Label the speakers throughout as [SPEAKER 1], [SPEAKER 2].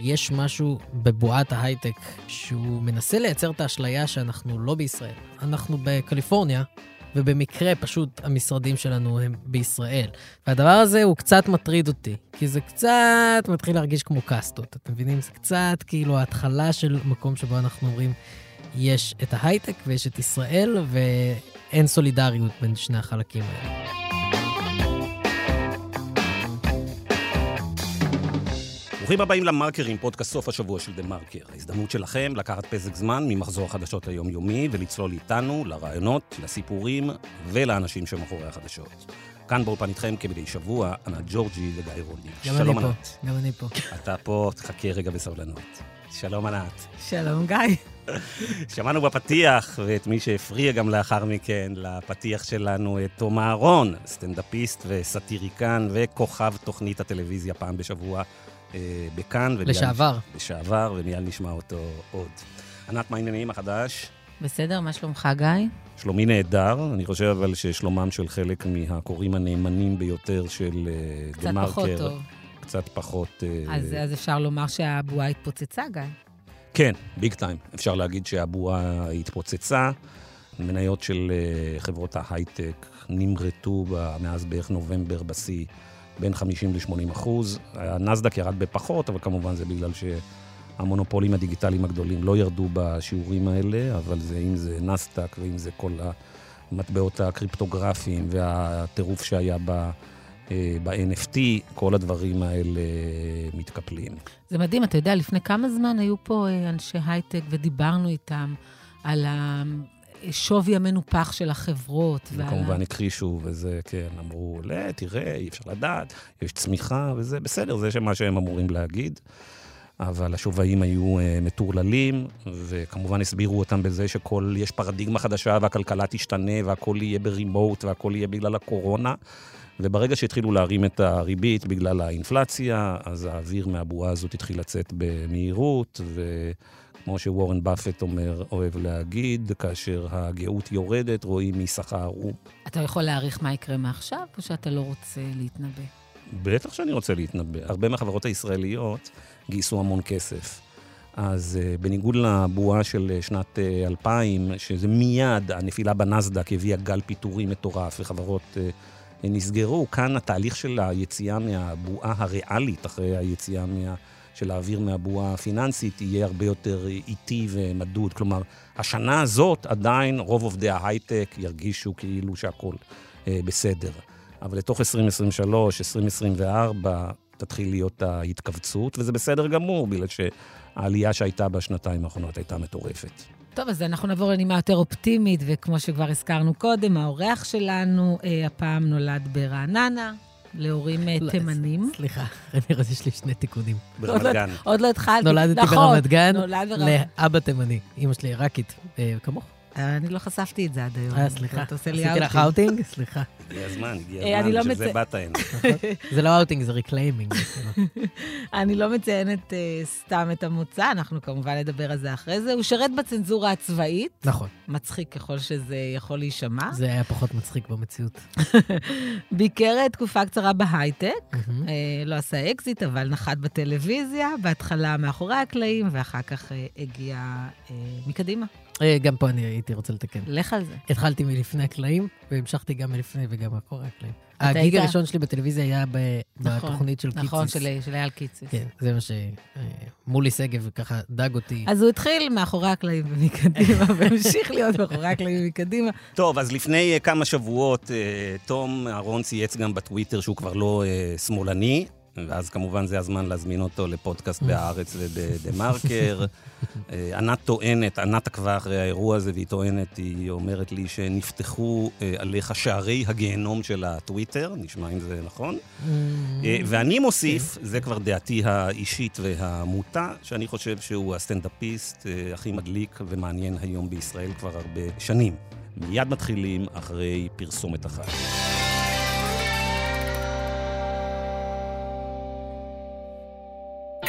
[SPEAKER 1] יש משהו בבועת ההייטק שהוא מנסה לייצר את האשליה שאנחנו לא בישראל. אנחנו בקליפורניה, ובמקרה פשוט המשרדים שלנו הם בישראל. והדבר הזה הוא קצת מטריד אותי, כי זה קצת מתחיל להרגיש כמו קאסטות, אתם מבינים? זה קצת כאילו ההתחלה של מקום שבו אנחנו אומרים, יש את ההייטק ויש את ישראל, ואין סולידריות בין שני החלקים האלה.
[SPEAKER 2] ברוכים הבאים למרקרים, פודקאסט סוף השבוע של דה מרקר. ההזדמנות שלכם לקחת פסק זמן ממחזור החדשות היומיומי ולצלול איתנו לרעיונות, לסיפורים ולאנשים שמאחורי החדשות. כאן באולפן איתכם כמדי שבוע, ענת ג'ורג'י וגיא רולניק.
[SPEAKER 1] שלום ענת. גם אני פה.
[SPEAKER 2] אתה פה, תחכה רגע בסבלנות. שלום ענת.
[SPEAKER 3] שלום גיא.
[SPEAKER 2] שמענו בפתיח, ואת מי שהפריע גם לאחר מכן לפתיח שלנו, את תום אהרון, סטנדאפיסט וסאטיריקן וכוכב תוכנית הטלוויזיה פעם בשבוע בכאן.
[SPEAKER 1] לשעבר.
[SPEAKER 2] לשעבר, ומיד נשמע אותו עוד. ענת, מה העניינים החדש?
[SPEAKER 3] בסדר, מה שלומך, גיא?
[SPEAKER 2] שלומי נהדר, אני חושב אבל ששלומם של חלק מהקוראים הנאמנים ביותר של דה מרקר.
[SPEAKER 3] קצת פחות טוב.
[SPEAKER 2] קצת פחות...
[SPEAKER 3] אה, אז, אז אפשר לומר שהבועה התפוצצה, גיא.
[SPEAKER 2] כן, ביג טיים. אפשר להגיד שהבועה התפוצצה. מניות של אה, חברות ההייטק נמרטו מאז בערך נובמבר בשיא. בין 50 ל-80 אחוז. הנסדק ירד בפחות, אבל כמובן זה בגלל שהמונופולים הדיגיטליים הגדולים לא ירדו בשיעורים האלה, אבל זה, אם זה נסדק ואם זה כל המטבעות הקריפטוגרפיים והטירוף שהיה ב... ב-NFT, כל הדברים האלה מתקפלים.
[SPEAKER 3] זה מדהים, אתה יודע, לפני כמה זמן היו פה אה, אנשי הייטק ודיברנו איתם על השווי המנופח של החברות.
[SPEAKER 2] וכמובן ועל... הכחישו, וזה, כן, אמרו, לא, תראה, אי אפשר לדעת, יש צמיחה, וזה בסדר, זה מה שהם אמורים להגיד. אבל השווים היו uh, מטורללים, וכמובן הסבירו אותם בזה שכל, יש פרדיגמה חדשה והכלכלה תשתנה והכל יהיה ברימוט והכל יהיה בגלל הקורונה. וברגע שהתחילו להרים את הריבית בגלל האינפלציה, אז האוויר מהבועה הזאת התחיל לצאת במהירות, ו... כמו שוורן באפט אומר, אוהב להגיד, כאשר הגאות יורדת, רואים מי שכר הוא.
[SPEAKER 3] אתה יכול להעריך מה יקרה מעכשיו, או שאתה לא רוצה להתנבא?
[SPEAKER 2] בטח שאני רוצה להתנבא. הרבה מהחברות הישראליות גייסו המון כסף. אז uh, בניגוד לבועה של uh, שנת uh, 2000, שזה מיד, הנפילה בנסדק הביאה גל פיטורים מטורף, וחברות uh, נסגרו, כאן התהליך של היציאה מהבועה הריאלית, אחרי היציאה מה... של האוויר מהבועה הפיננסית יהיה הרבה יותר איטי ומדוד. כלומר, השנה הזאת עדיין רוב עובדי ההייטק ירגישו כאילו שהכול אה, בסדר. אבל לתוך 2023, 2024, תתחיל להיות ההתכווצות, וזה בסדר גמור, בגלל שהעלייה שהייתה בשנתיים האחרונות הייתה מטורפת.
[SPEAKER 3] טוב, אז אנחנו נעבור לנימה יותר אופטימית, וכמו שכבר הזכרנו קודם, האורח שלנו אה, הפעם נולד ברעננה, להורים אה, לא, תימנים.
[SPEAKER 1] סליחה, אני רוצה, יש לי שני תיקונים.
[SPEAKER 2] ברמת לא- גן.
[SPEAKER 3] עוד לא התחלתי.
[SPEAKER 1] נולדתי נכון, ברמת גן, לאבא תימני. אימא שלי עיראקית, אה, כמוך.
[SPEAKER 3] אני לא חשפתי את זה עד היום.
[SPEAKER 1] אה, סליחה. אתה עושה לי אאוטינג. עשיתי לך אאוטינג? סליחה.
[SPEAKER 2] הגיע הזמן, הגיע אה, הזמן, בשביל זה באת הנה.
[SPEAKER 1] זה לא אאוטינג, זה reclaiming.
[SPEAKER 3] אני לא מציינת אה, סתם את המוצא, אנחנו כמובן נדבר על זה אחרי זה. הוא שירת בצנזורה הצבאית.
[SPEAKER 1] נכון.
[SPEAKER 3] מצחיק ככל שזה יכול להישמע.
[SPEAKER 1] זה היה פחות מצחיק במציאות.
[SPEAKER 3] ביקר תקופה קצרה בהייטק, לא עשה אקזיט, אבל נחת בטלוויזיה, בהתחלה מאחורי הקלעים, ואחר כך הגיע מקדימה.
[SPEAKER 1] אה, גם פה אני הייתי רוצה לתקן.
[SPEAKER 3] לך על זה.
[SPEAKER 1] התחלתי מלפני הקלעים, והמשכתי גם מלפני וגם מאחורי הקלעים. ה gig הראשון שלי בטלוויזיה היה נכון, בתוכנית של קיציס.
[SPEAKER 3] נכון, של אייל קיציס.
[SPEAKER 1] כן, זה מה ש... מולי שגב ככה דג אותי.
[SPEAKER 3] אז הוא התחיל מאחורי הקלעים ומקדימה, והמשיך להיות מאחורי הקלעים ומקדימה.
[SPEAKER 2] טוב, אז לפני אה, כמה שבועות, אה, תום אהרון צייץ גם בטוויטר שהוא כבר לא שמאלני, ואז כמובן זה הזמן להזמין אותו לפודקאסט בהארץ ובדה-מרקר. אה, ענת טוענת, ענת עקבה אחרי האירוע הזה, והיא טוענת, היא אומרת לי שנפתחו אה, עליך שערי הגיהנום של הטוויטר, נשמע אם זה נכון. Mm. אה, ואני מוסיף, זה כבר דעתי האישית והמוטה, שאני חושב שהוא הסטנדאפיסט הכי מדליק ומעניין היום בישראל כבר הרבה שנים. מיד מתחילים אחרי פרסומת אחת.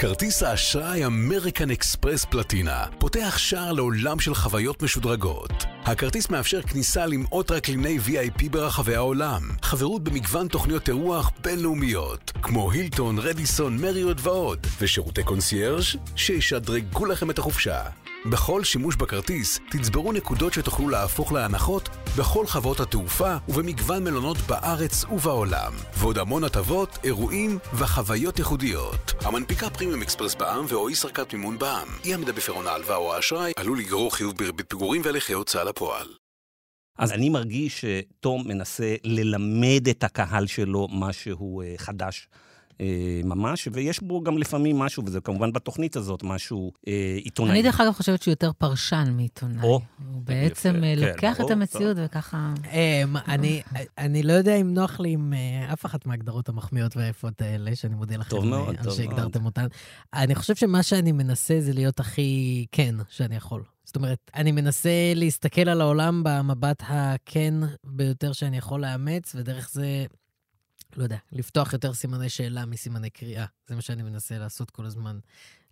[SPEAKER 4] כרטיס האשראי אמריקן אקספרס פלטינה פותח שער לעולם של חוויות משודרגות. הכרטיס מאפשר כניסה למאות טרקליני VIP ברחבי העולם, חברות במגוון תוכניות אירוח בינלאומיות, כמו הילטון, רדיסון, מריות ועוד, ושירותי קונסיירג' שישדרגו לכם את החופשה. בכל שימוש בכרטיס תצברו נקודות שתוכלו להפוך להנחות בכל חברות התעופה ובמגוון מלונות בארץ ובעולם. ועוד המון הטבות, אירועים וחוויות ייחודיות. המנפיקה פרימיום אקספרס בע"מ ו/או ישראכרט מימון בע"מ. אי עמידה בפירעון ההלוואה או האשראי עלול לגרור חיוב בריבית פיגורים והליכי הוצאה לפועל.
[SPEAKER 2] אז אני מרגיש שתום מנסה ללמד את הקהל שלו משהו אה, חדש. אה, ממש, ויש בו גם לפעמים משהו, וזה כמובן בתוכנית הזאת, משהו אה, עיתונאי.
[SPEAKER 3] אני דרך אגב חושבת שהוא יותר פרשן מעיתונאי.
[SPEAKER 2] או,
[SPEAKER 3] הוא בעצם
[SPEAKER 2] יפה,
[SPEAKER 3] אה,
[SPEAKER 2] כן,
[SPEAKER 3] לוקח את המציאות וככה...
[SPEAKER 1] אמ, אני, אני לא יודע אם נוח לי עם אף אחת מההגדרות המחמיאות והיפות האלה, שאני מודה לכם
[SPEAKER 2] טוב מאוד,
[SPEAKER 1] על
[SPEAKER 2] טוב
[SPEAKER 1] שהגדרתם אותן. אני חושב שמה שאני מנסה זה להיות הכי כן שאני יכול. זאת אומרת, אני מנסה להסתכל על העולם במבט הכן ביותר שאני יכול לאמץ, ודרך זה, לא יודע, לפתוח יותר סימני שאלה מסימני קריאה. זה מה שאני מנסה לעשות כל הזמן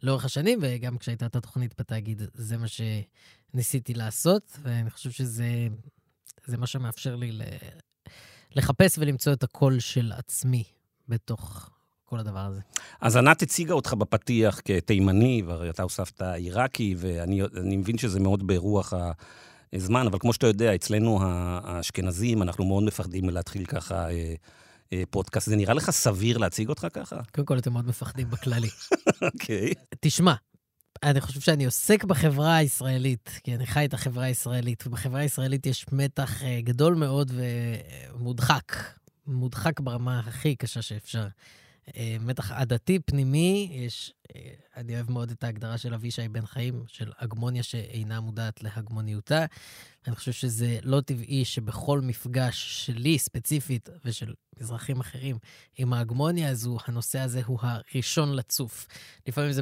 [SPEAKER 1] לאורך השנים, וגם כשהייתה את התוכנית בתאגיד, זה מה שניסיתי לעשות, ואני חושב שזה זה מה שמאפשר לי. לחפש ולמצוא את הקול של עצמי בתוך כל הדבר הזה.
[SPEAKER 2] אז ענת הציגה אותך בפתיח כתימני, והרי אתה הוספת עיראקי, ואני אני מבין שזה מאוד ברוח הזמן, אבל כמו שאתה יודע, אצלנו האשכנזים, אנחנו מאוד מפחדים להתחיל ככה אה, פודקאסט. זה נראה לך סביר להציג אותך ככה?
[SPEAKER 1] קודם כל, אתם מאוד מפחדים בכללי.
[SPEAKER 2] אוקיי.
[SPEAKER 1] תשמע, אני חושב שאני עוסק בחברה הישראלית, כי אני חי את החברה הישראלית, ובחברה הישראלית יש מתח אה, גדול מאוד ומודחק. מודחק ברמה הכי קשה שאפשר. אה, מתח עדתי פנימי, יש, אה, אני אוהב מאוד את ההגדרה של אבישי בן חיים, של הגמוניה שאינה מודעת להגמוניותה. אני חושב שזה לא טבעי שבכל מפגש שלי ספציפית ושל מזרחים אחרים עם ההגמוניה הזו, הנושא הזה הוא הראשון לצוף. לפעמים זה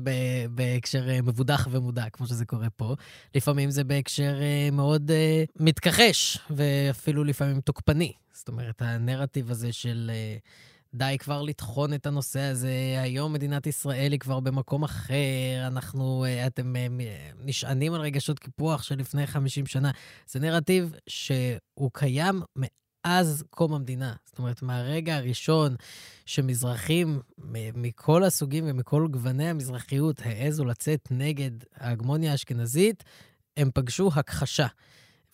[SPEAKER 1] בהקשר אה, מבודח ומודע, כמו שזה קורה פה. לפעמים זה בהקשר מאוד מתכחש, ואפילו לפעמים תוקפני. זאת אומרת, הנרטיב הזה של... די כבר לטחון את הנושא הזה, היום מדינת ישראל היא כבר במקום אחר, אנחנו, אתם נשענים על רגשות קיפוח של לפני 50 שנה. זה נרטיב שהוא קיים מאז קום המדינה. זאת אומרת, מהרגע הראשון שמזרחים מכל הסוגים ומכל גווני המזרחיות העזו לצאת נגד ההגמוניה האשכנזית, הם פגשו הכחשה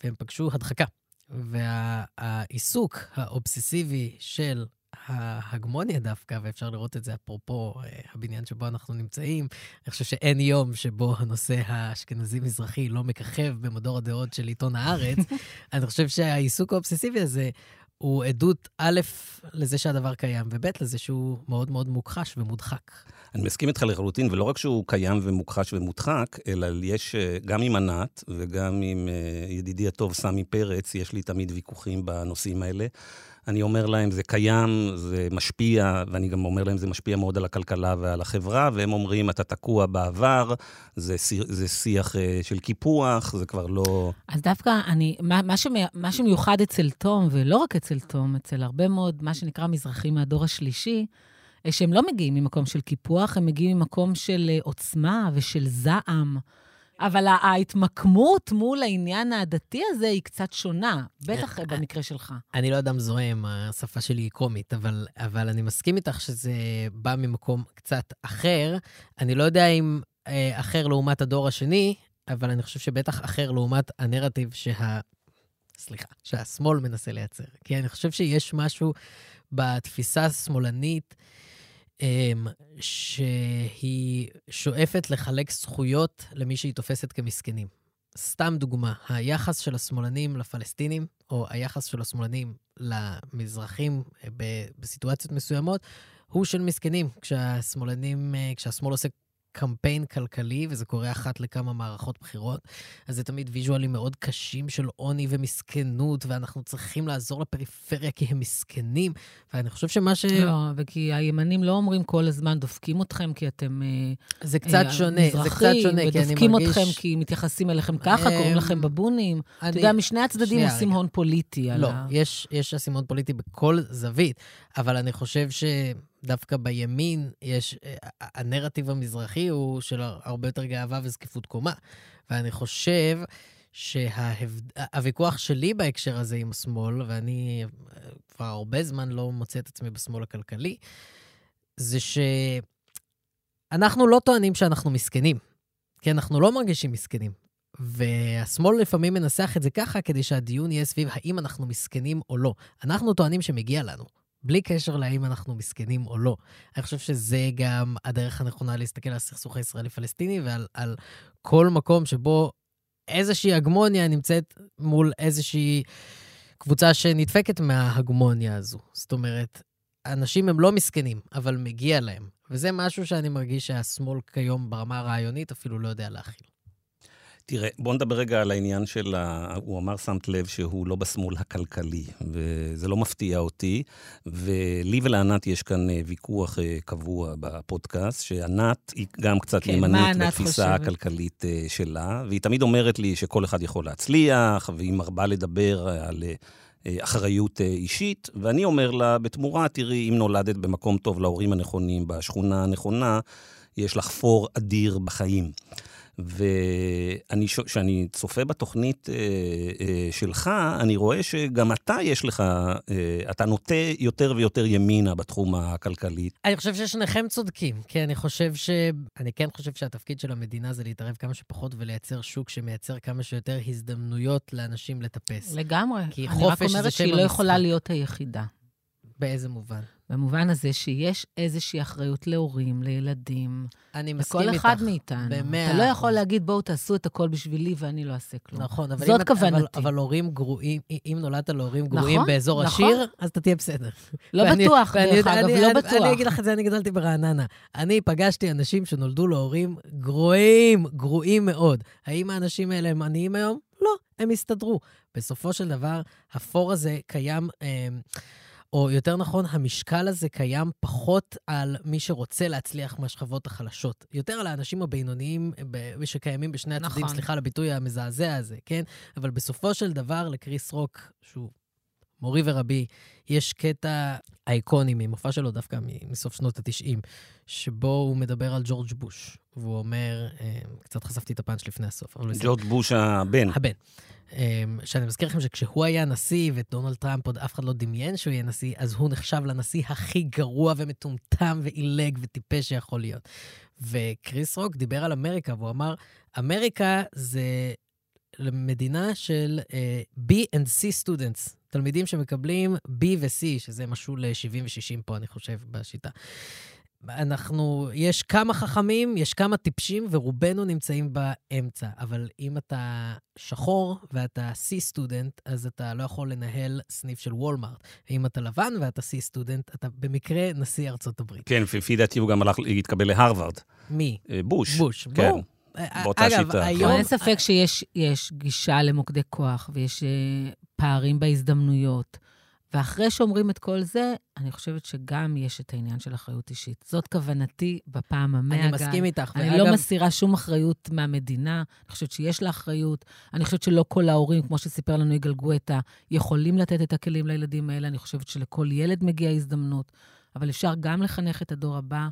[SPEAKER 1] והם פגשו הדחקה. והעיסוק האובססיבי של ההגמוניה דווקא, ואפשר לראות את זה אפרופו אה, הבניין שבו אנחנו נמצאים. אני חושב שאין יום שבו הנושא האשכנזי-מזרחי לא מככב במדור הדעות של עיתון הארץ. אני חושב שהעיסוק האובססיבי הזה הוא עדות, א', לזה שהדבר קיים, וב', לזה שהוא מאוד מאוד מוכחש ומודחק.
[SPEAKER 2] אני מסכים איתך לחלוטין, ולא רק שהוא קיים ומוכחש ומודחק, אלא יש, אה, גם עם ענת וגם עם אה, ידידי הטוב סמי פרץ, יש לי תמיד ויכוחים בנושאים האלה. אני אומר להם, זה קיים, זה משפיע, ואני גם אומר להם, זה משפיע מאוד על הכלכלה ועל החברה, והם אומרים, אתה תקוע בעבר, זה, זה שיח אה, של קיפוח, זה כבר לא...
[SPEAKER 3] אז דווקא אני, מה, מה, שמי, מה שמיוחד אצל תום, ולא רק אצל תום, אצל הרבה מאוד, מה שנקרא מזרחים מהדור השלישי, אה, שהם לא מגיעים ממקום של קיפוח, הם מגיעים ממקום של אה, עוצמה ושל זעם. אבל ההתמקמות מול העניין הדתי הזה היא קצת שונה, בטח
[SPEAKER 1] אה,
[SPEAKER 3] במקרה שלך.
[SPEAKER 1] אני לא אדם זועם, השפה שלי היא קומית, אבל, אבל אני מסכים איתך שזה בא ממקום קצת אחר. אני לא יודע אם אה, אחר לעומת הדור השני, אבל אני חושב שבטח אחר לעומת הנרטיב שה... סליחה, שהשמאל מנסה לייצר. כי אני חושב שיש משהו בתפיסה השמאלנית, אמ, שהיא שואפת לחלק זכויות למי שהיא תופסת כמסכנים. סתם דוגמה, היחס של השמאלנים לפלסטינים, או היחס של השמאלנים למזרחים אה, בסיטואציות מסוימות, הוא של מסכנים. כשהשמאלנים, אה, כשהשמאל עושה קמפיין כלכלי, וזה קורה אחת לכמה מערכות בחירות, אז זה תמיד ויז'ואלים מאוד קשים של עוני ומסכנות, ואנחנו צריכים לעזור לפריפריה כי הם מסכנים. ואני חושב שמה ש...
[SPEAKER 3] לא, וכי הימנים לא אומרים כל הזמן, דופקים אתכם כי אתם
[SPEAKER 1] אה, זה קצת אה, שונה, זה קצת שונה, כי אני מרגיש...
[SPEAKER 3] ודופקים אתכם כי מתייחסים אליכם ככה, אה, קוראים לכם בבונים. אני... אתה יודע, משני הצדדים עושים הון פוליטי.
[SPEAKER 1] לא, ה... יש, יש אסימון פוליטי בכל זווית, אבל אני חושב ש... דווקא בימין יש, אה, הנרטיב המזרחי הוא של הרבה יותר גאווה וזקיפות קומה. ואני חושב שהוויכוח שלי בהקשר הזה עם השמאל, ואני אה, כבר הרבה זמן לא מוצא את עצמי בשמאל הכלכלי, זה שאנחנו לא טוענים שאנחנו מסכנים, כי אנחנו לא מרגישים מסכנים. והשמאל לפעמים מנסח את זה ככה כדי שהדיון יהיה סביב האם אנחנו מסכנים או לא. אנחנו טוענים שמגיע לנו, בלי קשר להאם אנחנו מסכנים או לא. אני חושב שזה גם הדרך הנכונה להסתכל על הסכסוך הישראלי-פלסטיני ועל על כל מקום שבו איזושהי הגמוניה נמצאת מול איזושהי קבוצה שנדפקת מההגמוניה הזו. זאת אומרת, אנשים הם לא מסכנים, אבל מגיע להם. וזה משהו שאני מרגיש שהשמאל כיום ברמה הרעיונית אפילו לא יודע להכיל.
[SPEAKER 2] תראה, בוא נדבר רגע על העניין של ה... הוא אמר, שמת לב שהוא לא בשמאל הכלכלי, וזה לא מפתיע אותי. ולי ולענת יש כאן אה, ויכוח אה, קבוע בפודקאסט, שענת היא גם קצת
[SPEAKER 3] כן,
[SPEAKER 2] ימנית בתפיסה הכלכלית אה, שלה, והיא תמיד אומרת לי שכל אחד יכול להצליח, והיא מרבה לדבר על... אחריות אישית, ואני אומר לה, בתמורה, תראי, אם נולדת במקום טוב להורים הנכונים, בשכונה הנכונה, יש לך פור אדיר בחיים. וכשאני צופה בתוכנית אה, אה, שלך, אני רואה שגם אתה יש לך, אה, אתה נוטה יותר ויותר ימינה בתחום הכלכלי.
[SPEAKER 1] אני חושב ששניכם צודקים, כי אני חושב ש... אני כן חושב שהתפקיד של המדינה זה להתערב כמה שפחות ולייצר שוק שמייצר כמה שיותר הזדמנויות לאנשים לטפס.
[SPEAKER 3] לגמרי. כי חופש זה שם המשחק. אני רק אומרת שהיא לא יכולה להיות היחידה.
[SPEAKER 1] באיזה מובן?
[SPEAKER 3] במובן הזה שיש איזושהי אחריות להורים, לילדים.
[SPEAKER 1] אני מסכים
[SPEAKER 3] איתך.
[SPEAKER 1] לכל
[SPEAKER 3] אחד מאיתנו.
[SPEAKER 1] במאה.
[SPEAKER 3] אתה לא יכול להגיד, בואו תעשו את הכל בשבילי ואני לא אעשה כלום.
[SPEAKER 1] נכון, אבל
[SPEAKER 3] זאת כוונתי.
[SPEAKER 1] אבל, אבל הורים גרועים, אם נולדת להורים גרועים נכון, באזור נכון. עשיר, אז אתה תהיה בסדר.
[SPEAKER 3] לא ואני, בטוח, ואני, דרך אגב, לא בטוח.
[SPEAKER 1] אני אגיד לך את זה, אני גדלתי ברעננה. אני פגשתי אנשים שנולדו להורים גרועים, גרועים מאוד. האם האנשים האלה הם עניים היום? לא, הם הסתדרו. בסופו של דבר, הפור הזה קיים... אה, או יותר נכון, המשקל הזה קיים פחות על מי שרוצה להצליח מהשכבות החלשות. יותר על האנשים הבינוניים שקיימים בשני הצדדים, נכון. סליחה על הביטוי המזעזע הזה, כן? אבל בסופו של דבר, לקריס רוק, שהוא מורי ורבי, יש קטע אייקוני ממופע שלו דווקא מסוף שנות ה-90, שבו הוא מדבר על ג'ורג' בוש, והוא אומר, אה, קצת חשפתי את הפאנץ' לפני הסוף.
[SPEAKER 2] ג'ורג' בוש הבן.
[SPEAKER 1] הבן. אמ, שאני מזכיר לכם שכשהוא היה נשיא, ואת דונלד טראמפ עוד אף אחד לא דמיין שהוא יהיה נשיא, אז הוא נחשב לנשיא הכי גרוע ומטומטם ועילג וטיפש שיכול להיות. וקריס רוק דיבר על אמריקה, והוא אמר, אמריקה זה מדינה של uh, B and C students, תלמידים שמקבלים B ו-C, שזה משהו ל-70 ו-60 פה, אני חושב, בשיטה. אנחנו, יש כמה חכמים, יש כמה טיפשים, ורובנו נמצאים באמצע. אבל אם אתה שחור ואתה C-סטודנט, אז אתה לא יכול לנהל סניף של וולמארט. ואם אתה לבן ואתה C-סטודנט, אתה במקרה נשיא ארצות הברית.
[SPEAKER 2] כן, לפי דעתי הוא גם הלך להתקבל להרווארד.
[SPEAKER 1] מי?
[SPEAKER 2] אה, בוש.
[SPEAKER 1] בוש,
[SPEAKER 2] כן.
[SPEAKER 1] ברור.
[SPEAKER 2] באותה
[SPEAKER 1] אגב,
[SPEAKER 2] שיטה.
[SPEAKER 1] היום...
[SPEAKER 3] אין ספק שיש גישה למוקדי כוח ויש אה, פערים בהזדמנויות. ואחרי שאומרים את כל זה, אני חושבת שגם יש את העניין של אחריות אישית. זאת כוונתי בפעם המאה,
[SPEAKER 1] אני מסכים איתך.
[SPEAKER 3] אני ואגב... לא מסירה שום אחריות מהמדינה, אני חושבת שיש לה אחריות. אני חושבת שלא כל ההורים, כמו שסיפר לנו יגאל גואטה, יכולים לתת את הכלים לילדים האלה. אני חושבת שלכל ילד מגיעה הזדמנות. אבל אפשר גם לחנך את הדור הבא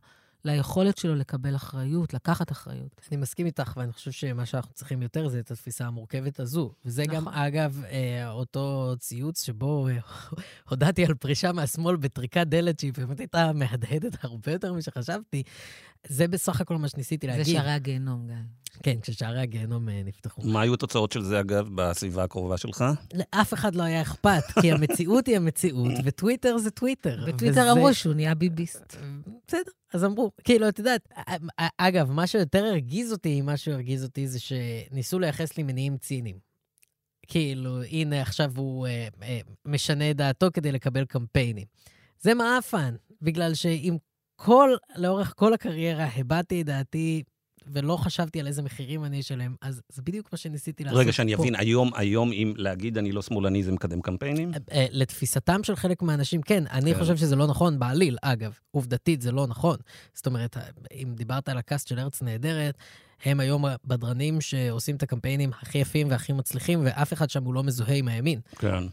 [SPEAKER 3] ליכולת שלו לקבל אחריות, לקחת אחריות.
[SPEAKER 1] אני מסכים איתך, ואני חושב שמה שאנחנו צריכים יותר זה את התפיסה המורכבת הזו. וזה נכון. גם, אגב, אה, אותו ציוץ שבו הודעתי על פרישה מהשמאל בטריקת דלת, שהיא באמת הייתה מהדהדת הרבה יותר משחשבתי. זה בסך הכל מה שניסיתי להגיד.
[SPEAKER 3] זה שערי הגיהנום, גיא.
[SPEAKER 1] כן, כששערי הגיהנום אה, נפתחו.
[SPEAKER 2] מה היו התוצאות של זה, אגב, בסביבה הקרובה שלך?
[SPEAKER 1] לאף אחד לא היה אכפת, כי המציאות היא המציאות, וטוויטר זה טוויטר.
[SPEAKER 3] בטוויטר וזה... אמרו שהוא נהיה ביביסט.
[SPEAKER 1] בסדר, אז אמרו. כאילו, את יודעת, אגב, מה שיותר הרגיז אותי, מה שהרגיז אותי זה שניסו לייחס לי מניעים ציניים. כאילו, הנה, עכשיו הוא אה, אה, משנה את דעתו כדי לקבל קמפיינים. זה מעפן, בגלל שאם כל, לאורך כל הקריירה הבעתי את דעתי ולא חשבתי על איזה מחירים אני אשלם, אז זה בדיוק מה שניסיתי לעשות
[SPEAKER 2] פה. רגע, שאני אבין, היום, היום אם להגיד אני לא שמאלני זה מקדם קמפיינים?
[SPEAKER 1] אה, אה, לתפיסתם של חלק מהאנשים, כן. אני כן. חושב שזה לא נכון בעליל, אגב. עובדתית זה לא נכון. זאת אומרת, אם דיברת על הקאסט של ארץ נהדרת, הם היום הבדרנים שעושים את הקמפיינים הכי יפים והכי מצליחים, ואף אחד שם הוא לא מזוהה עם הימין.
[SPEAKER 2] כן.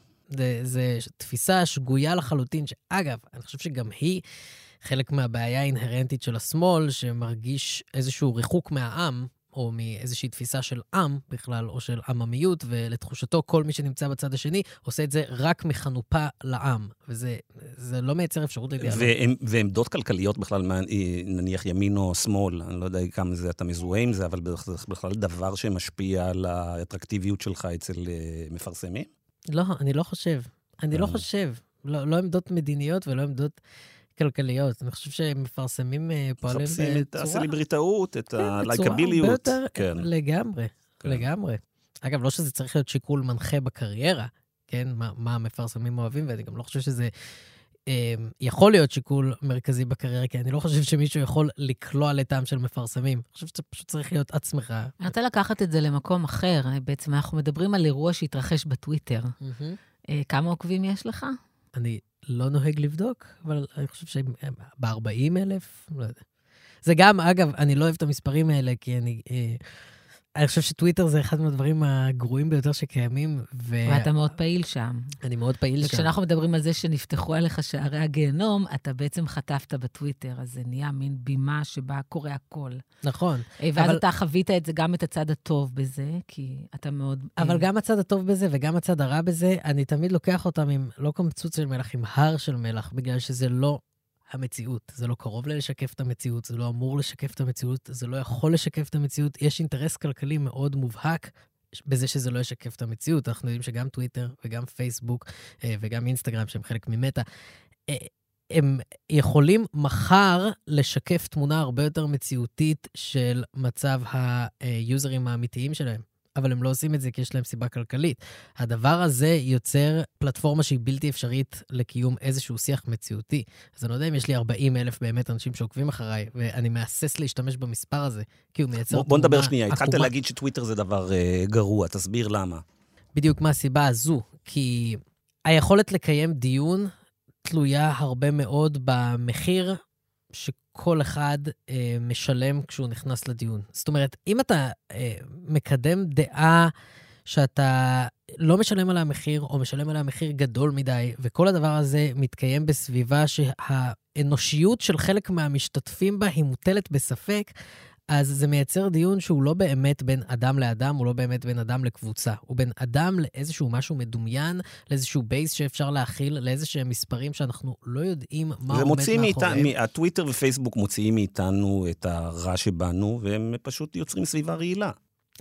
[SPEAKER 1] זה תפיסה שגויה לחלוטין, שאגב, אני חושב שגם היא... חלק מהבעיה האינהרנטית של השמאל, שמרגיש איזשהו ריחוק מהעם, או מאיזושהי תפיסה של עם בכלל, או של עממיות, ולתחושתו כל מי שנמצא בצד השני עושה את זה רק מחנופה לעם. וזה לא מייצר אפשרות לדיאלוג.
[SPEAKER 2] ועמדות כלכליות בכלל, נניח ימין או שמאל, אני לא יודע כמה זה אתה מזוהה עם זה, אבל זה בכלל דבר שמשפיע על האטרקטיביות שלך אצל אה, מפרסמים?
[SPEAKER 1] לא, אני לא חושב. אני לא אה. חושב. לא, לא עמדות מדיניות ולא עמדות... כלכליות. אני חושב שמפרסמים אה, פועלים בצורה...
[SPEAKER 2] מחפשים את הסלבריטאות, את כן, הלייקביליות.
[SPEAKER 1] כן. לגמרי, כן. לגמרי. אגב, לא שזה צריך להיות שיקול מנחה בקריירה, כן? מה, מה המפרסמים אוהבים, ואני גם לא חושב שזה אה, יכול להיות שיקול מרכזי בקריירה, כי אני לא חושב שמישהו יכול לקלוע לטעם של מפרסמים. אני חושב שאתה פשוט צריך להיות עצמך.
[SPEAKER 3] אני רוצה לקחת את זה למקום אחר. בעצם אנחנו מדברים על אירוע שהתרחש בטוויטר. Mm-hmm. אה, כמה עוקבים יש לך?
[SPEAKER 1] אני לא נוהג לבדוק, אבל אני חושב שהם ב-40 אלף, לא יודע. זה גם, אגב, אני לא אוהב את המספרים האלה, כי אני... אה, אני חושב שטוויטר זה אחד מהדברים הגרועים ביותר שקיימים. ו...
[SPEAKER 3] ואתה מאוד פעיל שם.
[SPEAKER 1] אני מאוד פעיל
[SPEAKER 3] וכשאנחנו שם. וכשאנחנו מדברים על זה שנפתחו עליך שערי הגיהנום, אתה בעצם חטפת בטוויטר, אז זה נהיה מין בימה שבה קורה הכל.
[SPEAKER 1] נכון.
[SPEAKER 3] אה, ואז אבל... אתה חווית את זה, גם את הצד הטוב בזה, כי אתה מאוד...
[SPEAKER 1] אבל אה, גם הצד הטוב בזה וגם הצד הרע בזה, אני תמיד לוקח אותם עם לא קמצוץ של מלח, עם הר של מלח, בגלל שזה לא המציאות. זה לא קרוב ללשקף את המציאות, זה לא אמור לשקף את המציאות, זה לא יכול לשקף את המציאות. יש אינטרס כלכלי מאוד מובהק בזה שזה לא ישקף את המציאות. אנחנו יודעים שגם טוויטר וגם פייסבוק אה, וגם אינסטגרם, שהם חלק ממטא, אה, הם יכולים מחר לשקף תמונה הרבה יותר מציאותית של מצב היוזרים האמיתיים שלהם. אבל הם לא עושים את זה כי יש להם סיבה כלכלית. הדבר הזה יוצר פלטפורמה שהיא בלתי אפשרית לקיום איזשהו שיח מציאותי. אז אני לא יודע אם יש לי 40 אלף באמת אנשים שעוקבים אחריי, ואני מהסס להשתמש במספר הזה, כי הוא מייצר
[SPEAKER 2] תמונה... בוא נדבר שנייה, התחלת להגיד שטוויטר זה דבר uh, גרוע, תסביר למה.
[SPEAKER 1] בדיוק מהסיבה הזו, כי היכולת לקיים דיון תלויה הרבה מאוד במחיר שכל אחד אה, משלם כשהוא נכנס לדיון. זאת אומרת, אם אתה אה, מקדם דעה שאתה לא משלם עליה מחיר, או משלם עליה מחיר גדול מדי, וכל הדבר הזה מתקיים בסביבה שהאנושיות של חלק מהמשתתפים בה היא מוטלת בספק, אז זה מייצר דיון שהוא לא באמת בין אדם לאדם, הוא לא באמת בין אדם לקבוצה. הוא בין אדם לאיזשהו משהו מדומיין, לאיזשהו בייס שאפשר להכיל, לאיזשהם מספרים שאנחנו לא יודעים מה עומד מאחוריהם.
[SPEAKER 2] הטוויטר ופייסבוק מוציאים מאיתנו את הרע שבנו, והם פשוט יוצרים סביבה רעילה.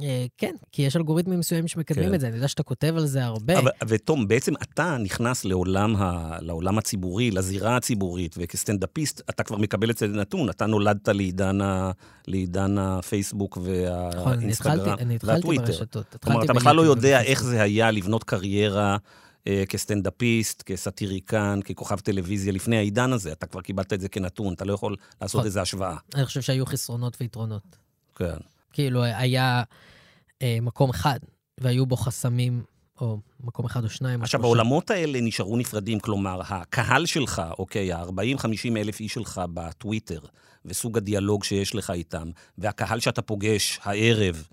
[SPEAKER 1] אה, כן, כי יש אלגוריתמים מסוימים שמקדמים כן. את זה, אני יודע שאתה כותב על זה הרבה.
[SPEAKER 2] אבל, ותום, בעצם אתה נכנס לעולם, ה, לעולם הציבורי, לזירה הציבורית, וכסטנדאפיסט, אתה כבר מקבל את זה נתון, אתה נולדת לעידן, ה, לעידן הפייסבוק והאינסטגרם
[SPEAKER 1] נכון, אני התחלתי ברשתות.
[SPEAKER 2] כלומר, אתה בכלל לא יודע איך זה היה לבנות קריירה. אה, כסטנדאפיסט, כסאטיריקן, ככוכב טלוויזיה לפני העידן הזה, אתה כבר קיבלת את זה כנתון, אתה לא יכול לעשות נכון. איזו השוואה.
[SPEAKER 1] אני חושב שהיו חסרונות ויתרונות.
[SPEAKER 2] כן.
[SPEAKER 1] כאילו, היה אה, מקום אחד, והיו בו חסמים, או מקום אחד או שניים.
[SPEAKER 2] עכשיו, העולמות האלה נשארו נפרדים, כלומר, הקהל שלך, אוקיי, ה-40-50 אלף איש שלך בטוויטר, וסוג הדיאלוג שיש לך איתם, והקהל שאתה פוגש הערב,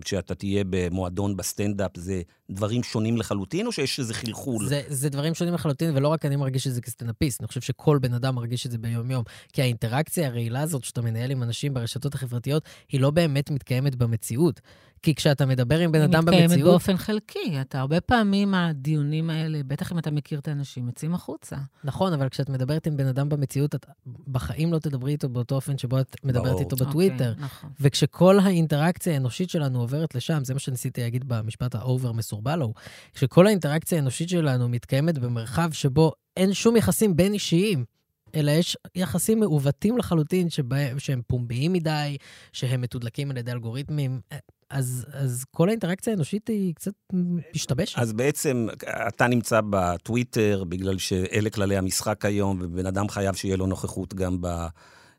[SPEAKER 2] כשאתה תהיה במועדון בסטנדאפ, זה דברים שונים לחלוטין, או שיש איזה חלחול?
[SPEAKER 1] זה, זה דברים שונים לחלוטין, ולא רק אני מרגיש את זה כסטנדאפיסט, אני חושב שכל בן אדם מרגיש את זה ביום-יום. כי האינטראקציה הרעילה הזאת שאתה מנהל עם אנשים ברשתות החברתיות, היא לא באמת מתקיימת במציאות. כי כשאתה מדבר עם בן אדם במציאות... היא
[SPEAKER 3] מתקיימת באופן חלקי. אתה הרבה פעמים, הדיונים האלה, בטח אם אתה מכיר את האנשים, יוצאים החוצה.
[SPEAKER 1] נכון, אבל כשאת מדברת עם בן אדם במציאות, את בחיים לא תדברי איתו באותו אופן שבו את מדברת ברור. איתו בטוויטר. Okay, נכון. וכשכל האינטראקציה האנושית שלנו עוברת לשם, זה מה שניסיתי להגיד במשפט ה over מסורבל ההוא, כשכל האינטראקציה האנושית שלנו מתקיימת במרחב שבו אין שום יחסים בין אישיים, אלא יש יחסים מעוותים לחלוטין, שבהם, שהם פומביים מדי, שהם מתודלקים על ידי אלגוריתמים. אז, אז כל האינטראקציה האנושית היא קצת משתבשת.
[SPEAKER 2] אז בעצם אתה נמצא בטוויטר בגלל שאלה כללי המשחק היום, ובן אדם חייב שיהיה לו נוכחות גם ב...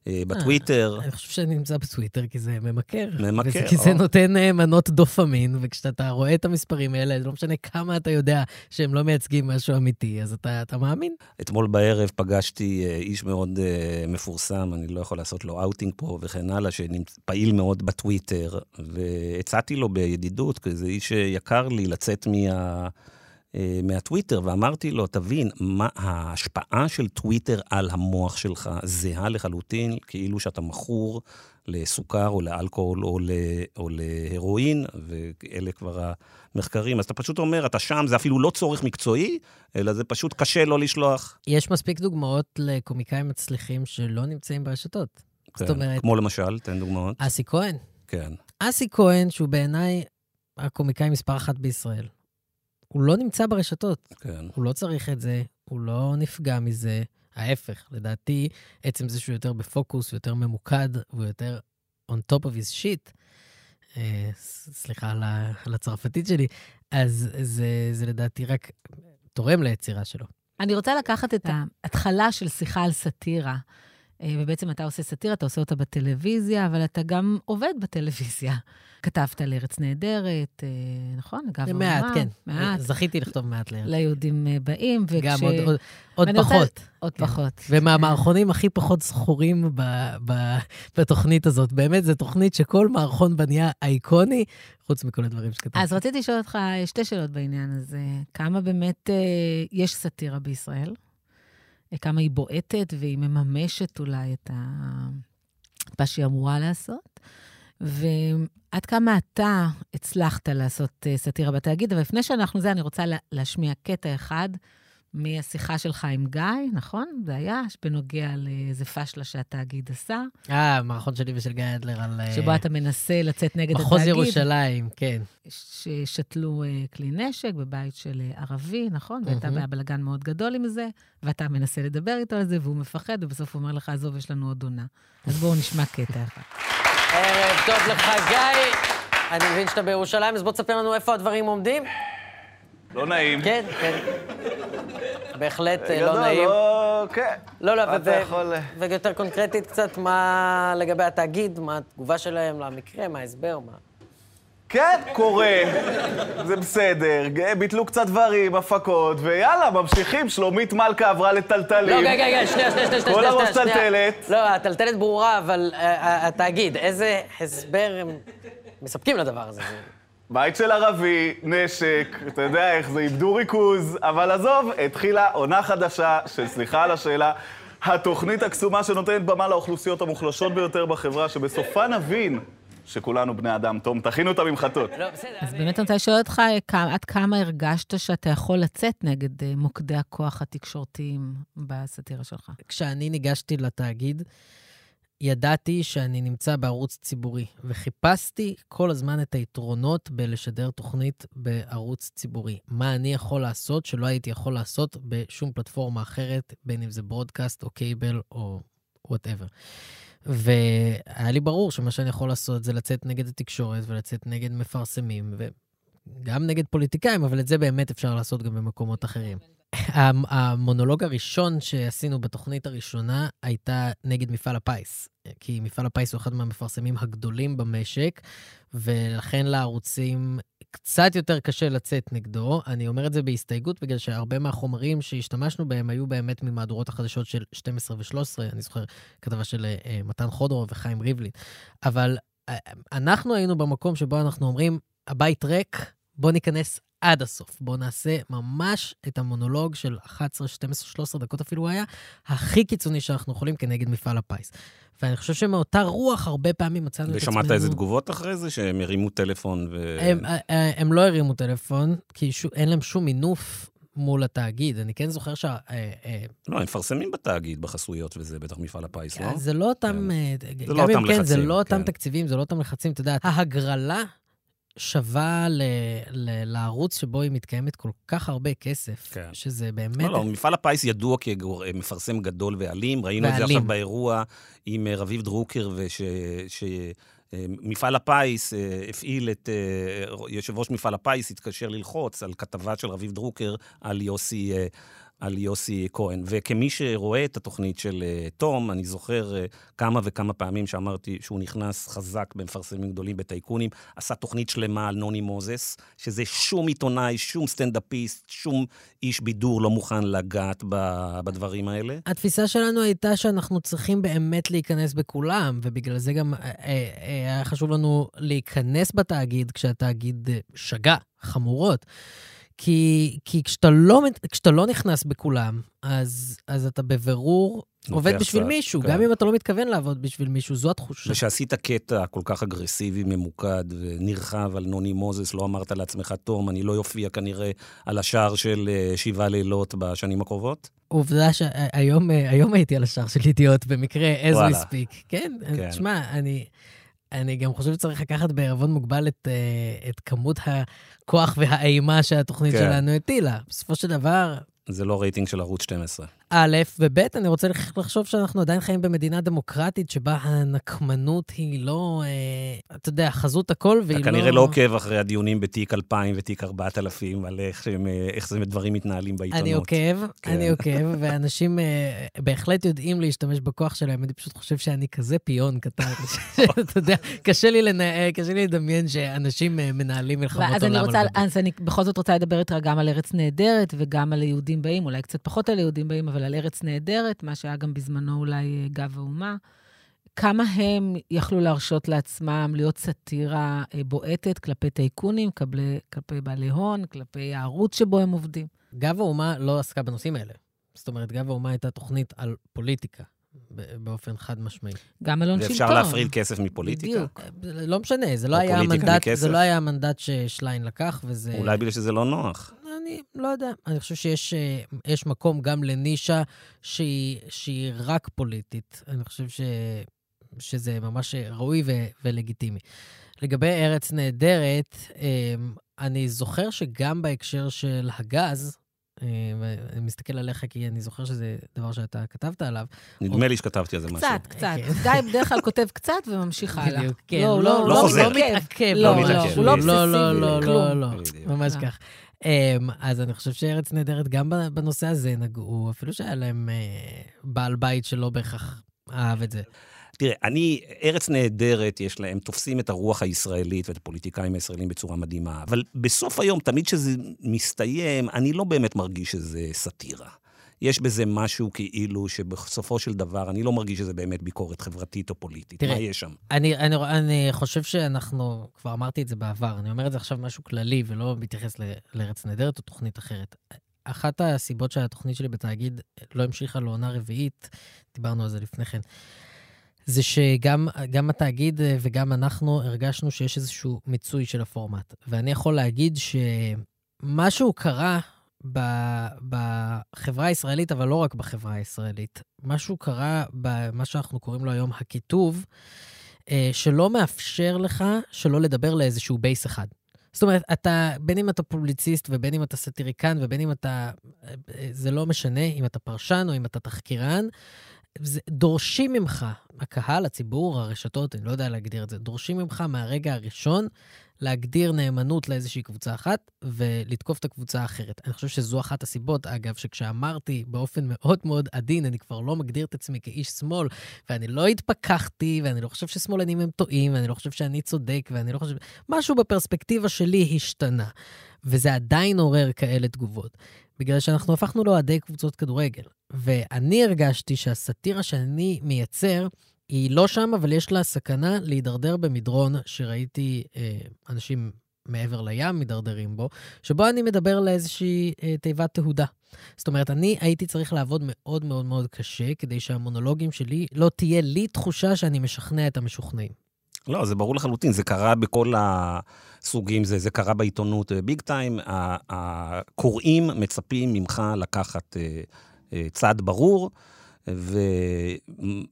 [SPEAKER 2] אה, בטוויטר.
[SPEAKER 1] אני חושב שאני נמצא בטוויטר כי זה ממכר.
[SPEAKER 2] ממכר.
[SPEAKER 1] כי זה נותן אה, מנות דופמין, וכשאתה רואה את המספרים האלה, לא משנה כמה אתה יודע שהם לא מייצגים משהו אמיתי, אז אתה, אתה מאמין.
[SPEAKER 2] אתמול בערב פגשתי אה, איש מאוד מפורסם, אני לא יכול לעשות לו אאוטינג פה וכן הלאה, שפעיל מאוד בטוויטר, והצעתי לו בידידות, כי זה איש יקר לי, לצאת מה... אה, מהטוויטר, ואמרתי לו, תבין, מה ההשפעה של טוויטר על המוח שלך זהה לחלוטין, כאילו שאתה מכור לסוכר או לאלכוהול או, ל, או להרואין, ואלה כבר המחקרים. אז אתה פשוט אומר, אתה שם, זה אפילו לא צורך מקצועי, אלא זה פשוט קשה לא לשלוח.
[SPEAKER 1] יש מספיק דוגמאות לקומיקאים מצליחים שלא נמצאים ברשתות.
[SPEAKER 2] כן, זאת אומרת... כמו למשל, תן דוגמאות.
[SPEAKER 1] אסי כהן.
[SPEAKER 2] כן.
[SPEAKER 1] אסי כהן, שהוא בעיניי הקומיקאי מספר אחת בישראל, הוא לא נמצא ברשתות.
[SPEAKER 2] כן.
[SPEAKER 1] הוא לא צריך את זה, הוא לא נפגע מזה. ההפך, לדעתי, עצם זה שהוא יותר בפוקוס, יותר ממוקד, והוא יותר on top of his shit, אה, סליחה על הצרפתית שלי, אז זה, זה לדעתי רק תורם ליצירה שלו.
[SPEAKER 3] אני רוצה לקחת את ההתחלה של שיחה על סאטירה. אה, ובעצם אתה עושה סאטירה, אתה עושה אותה בטלוויזיה, אבל אתה גם עובד בטלוויזיה. כתבת לארץ נהדרת, אה, נכון?
[SPEAKER 1] אגב, מעט, כן. מעט. זכיתי לכתוב מעט
[SPEAKER 3] לארץ. ליהודים אה, באים,
[SPEAKER 1] וכש... גם עוד, עוד, עוד פחות. רוצה...
[SPEAKER 3] עוד כן. פחות.
[SPEAKER 1] ומהמערכונים הכי פחות זכורים ב, ב, בתוכנית הזאת. באמת, זו תוכנית שכל מערכון בה נהיה אייקוני, חוץ מכל הדברים שכתבתי.
[SPEAKER 3] אז רציתי לשאול אותך שתי שאלות בעניין הזה. כמה באמת אה, יש סאטירה בישראל? כמה היא בועטת והיא מממשת אולי את. מה שהיא אמורה לעשות. ועד כמה אתה הצלחת לעשות אה, סאטירה בתאגיד, אבל לפני שאנחנו זה, אני רוצה להשמיע קטע אחד מהשיחה שלך עם גיא, נכון? זה היה בנוגע לאיזה פשלה שהתאגיד עשה.
[SPEAKER 1] אה, מערכון שלי ושל גיא אדלר על... אה,
[SPEAKER 3] שבו אתה מנסה לצאת נגד
[SPEAKER 1] מחוז התאגיד. מחוז ירושלים, כן.
[SPEAKER 3] ששתלו uh, כלי נשק בבית של uh, ערבי, נכון? Mm-hmm. והייתה בעיה בלאגן מאוד גדול עם זה, ואתה מנסה לדבר איתו על זה, והוא מפחד, ובסוף הוא אומר לך, עזוב, יש לנו עוד עונה. אז בואו נשמע קטע אחד.
[SPEAKER 1] ערב טוב לך, גיא. אני מבין שאתה בירושלים, אז בוא תספר לנו איפה הדברים עומדים.
[SPEAKER 5] לא נעים.
[SPEAKER 1] כן, כן. בהחלט אה, לא נעים. לא,
[SPEAKER 5] כן.
[SPEAKER 1] לא, לא, ויותר קונקרטית קצת, מה לגבי התאגיד, מה התגובה שלהם למקרה, מה ההסבר, מה...
[SPEAKER 5] כן, קורה, זה בסדר, ביטלו קצת דברים, הפקות, ויאללה, ממשיכים, שלומית מלכה עברה לטלטלים.
[SPEAKER 1] לא, רגע, רגע, שנייה, שנייה, שנייה,
[SPEAKER 5] כל הראש טלטלת.
[SPEAKER 1] לא, הטלטלת ברורה, אבל אה, אה, התאגיד, איזה הסבר הם מספקים לדבר הזה?
[SPEAKER 5] בית של ערבי, נשק, אתה יודע איך זה, איבדו ריכוז, אבל עזוב, התחילה עונה חדשה של, סליחה על השאלה, התוכנית הקסומה שנותנת במה לאוכלוסיות המוחלשות ביותר בחברה, שבסופה נבין שכולנו בני אדם. תום, תכינו את הממחטות.
[SPEAKER 3] לא, אז באמת אני רוצה לשאול אותך, עד כמה הרגשת שאתה יכול לצאת נגד אה, מוקדי הכוח התקשורתיים בסאטירה שלך?
[SPEAKER 1] כשאני ניגשתי לתאגיד, ידעתי שאני נמצא בערוץ ציבורי, וחיפשתי כל הזמן את היתרונות בלשדר תוכנית בערוץ ציבורי. מה אני יכול לעשות שלא הייתי יכול לעשות בשום פלטפורמה אחרת, בין אם זה broadcast או cable או whatever. והיה לי ברור שמה שאני יכול לעשות זה לצאת נגד התקשורת ולצאת נגד מפרסמים, וגם נגד פוליטיקאים, אבל את זה באמת אפשר לעשות גם במקומות אחרים. המונולוג הראשון שעשינו בתוכנית הראשונה הייתה נגד מפעל הפיס, כי מפעל הפיס הוא אחד מהמפרסמים הגדולים במשק, ולכן לערוצים קצת יותר קשה לצאת נגדו. אני אומר את זה בהסתייגות, בגלל שהרבה מהחומרים שהשתמשנו בהם היו באמת ממהדורות החדשות של 12 ו-13, אני זוכר כתבה של uh, מתן חודרו וחיים ריבלין. אבל uh, אנחנו היינו במקום שבו אנחנו אומרים, הבית ריק, בוא ניכנס עד הסוף. בואו נעשה ממש את המונולוג של 11, 12, 13 דקות אפילו היה, הכי קיצוני שאנחנו יכולים כנגד מפעל הפיס. ואני חושב שמאותה רוח הרבה פעמים מצאנו את
[SPEAKER 2] עצמנו... ושמעת איזה תגובות אחרי זה? שהם הרימו טלפון ו...
[SPEAKER 1] הם, אה, אה, הם לא הרימו טלפון, כי ש... אין להם שום מינוף מול התאגיד. אני כן זוכר שה...
[SPEAKER 2] אה, לא, הם מפרסמים בתאגיד, בחסויות וזה, בטח מפעל הפיס, לא?
[SPEAKER 1] זה לא אותם... כן. זה לא אותם לחצים. כן, זה לא אותם כן. תקציבים, זה לא אותם לחצים. אתה יודע, ההגרלה שווה ל, ל, לערוץ שבו היא מתקיימת כל כך הרבה כסף, כן. שזה באמת...
[SPEAKER 2] לא, לא, מפעל הפיס ידוע כמפרסם גדול ואלים. ראינו ואלים. את זה עכשיו באירוע עם אה, רביב דרוקר, וש... ש... אה, מפעל הפיס אה, הפעיל את, יושב ראש מפעל הפיס התקשר ללחוץ על כתבה של רביב דרוקר על יוסי על יוסי כהן. וכמי שרואה את התוכנית של uh, תום, אני זוכר uh, כמה וכמה פעמים שאמרתי שהוא נכנס חזק במפרסמים גדולים בטייקונים, עשה תוכנית שלמה על נוני מוזס, שזה שום עיתונאי, שום סטנדאפיסט, שום איש בידור לא מוכן לגעת בדברים האלה.
[SPEAKER 1] התפיסה שלנו הייתה שאנחנו צריכים באמת להיכנס בכולם, ובגלל זה גם אה, היה חשוב לנו להיכנס בתאגיד כשהתאגיד שגה, חמורות. כי, כי כשאתה, לא, כשאתה לא נכנס בכולם, אז, אז אתה בבירור עובד בשביל
[SPEAKER 2] קצת,
[SPEAKER 1] מישהו,
[SPEAKER 2] כן.
[SPEAKER 1] גם אם אתה לא מתכוון לעבוד בשביל מישהו, זו התחושה.
[SPEAKER 2] ושעשית קטע כל כך אגרסיבי, ממוקד ונרחב על נוני מוזס, לא אמרת לעצמך, תום, אני לא יופיע כנראה על השער של אה, שבעה לילות בשנים הקרובות?
[SPEAKER 1] עובדה שהיום אה, היום הייתי על השער של ידיעות, במקרה, as we speak. כן,
[SPEAKER 2] כן.
[SPEAKER 1] תשמע, אני, אני גם חושב שצריך לקחת בערבון מוגבל את, אה, את כמות הכוח והאימה שהתוכנית
[SPEAKER 2] כן.
[SPEAKER 1] שלנו הטילה. בסופו של דבר,
[SPEAKER 2] זה לא רייטינג של ערוץ 12.
[SPEAKER 1] א', וב', אני רוצה לח- לחשוב שאנחנו עדיין חיים במדינה דמוקרטית שבה הנקמנות היא לא, אה, אתה יודע, חזות הכל, והיא
[SPEAKER 2] אתה
[SPEAKER 1] לא...
[SPEAKER 2] כנראה לא עוקב אחרי הדיונים בתיק 2000 ותיק 4000, על איך, שהם, אה, איך זה דברים מתנהלים בעיתונות.
[SPEAKER 1] אני עוקב,
[SPEAKER 2] כן.
[SPEAKER 1] אני עוקב, ואנשים אה, בהחלט יודעים להשתמש בכוח שלהם, אני פשוט חושב שאני כזה פיון קטן, שאתה יודע, קשה לי לנ- קשה לי לדמיין שאנשים אה, מנהלים מלחמות
[SPEAKER 3] אז אני
[SPEAKER 1] עולם
[SPEAKER 3] רוצה,
[SPEAKER 1] על.
[SPEAKER 3] אז אני בכל זאת רוצה לדבר איתך גם על ארץ נהדרת וגם על יהודים באים, אולי קצת פחות על יהודים באים, אבל על ארץ נהדרת, מה שהיה גם בזמנו אולי אה, גב האומה. כמה הם יכלו להרשות לעצמם להיות סאטירה אה, בועטת כלפי טייקונים, כלפי, כלפי בעלי הון, כלפי הערוץ שבו הם עובדים?
[SPEAKER 1] גב האומה לא עסקה בנושאים האלה. זאת אומרת, גב האומה הייתה תוכנית על פוליטיקה, באופן חד משמעי.
[SPEAKER 3] גם על הון שלטון.
[SPEAKER 2] ואפשר להפריד כסף מפוליטיקה?
[SPEAKER 3] בדיוק.
[SPEAKER 1] לא משנה, זה לא היה המנדט. זה לא היה המנדט ששליין לקח, וזה...
[SPEAKER 2] אולי בגלל שזה לא נוח.
[SPEAKER 1] אני לא יודע. אני חושב שיש אה, יש מקום גם לנישה שהיא, שהיא רק פוליטית. אני חושב ש, שזה ממש ראוי ו, ולגיטימי. לגבי ארץ נהדרת, אה, אני זוכר שגם בהקשר של הגז, אה, ואני מסתכל עליך כי אני זוכר שזה דבר שאתה כתבת עליו.
[SPEAKER 2] נדמה לי שכתבתי על זה משהו.
[SPEAKER 3] קצת, קצת.
[SPEAKER 1] כן.
[SPEAKER 3] גיא בדרך כלל כותב קצת וממשיך הלאה.
[SPEAKER 1] בדיוק, כן.
[SPEAKER 3] לא,
[SPEAKER 1] לא,
[SPEAKER 3] לא,
[SPEAKER 2] לא חוזר.
[SPEAKER 1] לא מתעכב.
[SPEAKER 3] לא,
[SPEAKER 2] לא
[SPEAKER 1] ממש.
[SPEAKER 2] מתעכב,
[SPEAKER 3] הוא לא
[SPEAKER 2] בדיוק.
[SPEAKER 1] לא, לא,
[SPEAKER 3] אובססיבי
[SPEAKER 1] לא,
[SPEAKER 3] לכלום.
[SPEAKER 1] לא, לא.
[SPEAKER 2] בדיוק.
[SPEAKER 1] ממש
[SPEAKER 3] אה.
[SPEAKER 1] כך. Um, אז אני חושב שארץ נהדרת, גם בנושא הזה נגעו, אפילו שהיה להם uh, בעל בית שלא בהכרח אהב את זה.
[SPEAKER 2] תראה, אני, ארץ נהדרת, יש להם, תופסים את הרוח הישראלית ואת הפוליטיקאים הישראלים בצורה מדהימה, אבל בסוף היום, תמיד כשזה מסתיים, אני לא באמת מרגיש שזה סאטירה. יש בזה משהו כאילו שבסופו של דבר, אני לא מרגיש שזה באמת ביקורת חברתית או פוליטית.
[SPEAKER 1] תראה,
[SPEAKER 2] מה יש שם?
[SPEAKER 1] אני, אני, אני חושב שאנחנו, כבר אמרתי את זה בעבר, אני אומר את זה עכשיו משהו כללי ולא מתייחס ל- לארץ נהדרת או תוכנית אחרת. אחת הסיבות שהתוכנית שלי בתאגיד לא המשיכה לעונה רביעית, דיברנו על זה לפני כן, זה שגם גם התאגיד וגם אנחנו הרגשנו שיש איזשהו מיצוי של הפורמט. ואני יכול להגיד שמשהו קרה בחברה הישראלית, אבל לא רק בחברה הישראלית. משהו קרה במה שאנחנו קוראים לו היום הקיטוב, אה, שלא מאפשר לך שלא לדבר לאיזשהו בייס אחד. זאת אומרת, אתה, בין אם אתה פובליציסט ובין אם אתה סאטיריקן ובין אם אתה, אה, אה, זה לא משנה אם אתה פרשן או אם אתה תחקירן, זה, דורשים ממך, הקהל, הציבור, הרשתות, אני לא יודע להגדיר את זה, דורשים ממך מהרגע הראשון להגדיר נאמנות לאיזושהי קבוצה אחת ולתקוף את הקבוצה האחרת. אני חושב שזו אחת הסיבות, אגב, שכשאמרתי באופן מאוד מאוד עדין, אני כבר לא מגדיר את עצמי כאיש שמאל, ואני לא התפכחתי, ואני לא חושב ששמאלנים הם טועים, ואני לא חושב שאני צודק, ואני לא חושב... משהו בפרספקטיבה שלי השתנה, וזה עדיין עורר כאלה תגובות. בגלל שאנחנו הפכנו לאוהדי קבוצות כדורגל. ואני הרגשתי שהסאטירה שאני מייצר, היא לא שם, אבל יש לה סכנה להידרדר במדרון שראיתי אה, אנשים מעבר לים מידרדרים בו, שבו אני מדבר לאיזושהי אה, תיבת תהודה. זאת אומרת, אני הייתי צריך לעבוד מאוד מאוד מאוד קשה כדי שהמונולוגים שלי, לא תהיה לי תחושה שאני משכנע את המשוכנעים.
[SPEAKER 2] לא, זה ברור לחלוטין, זה קרה בכל הסוגים, זה, זה קרה בעיתונות ביג טיים. הקוראים מצפים ממך לקחת אה, אה, צעד ברור,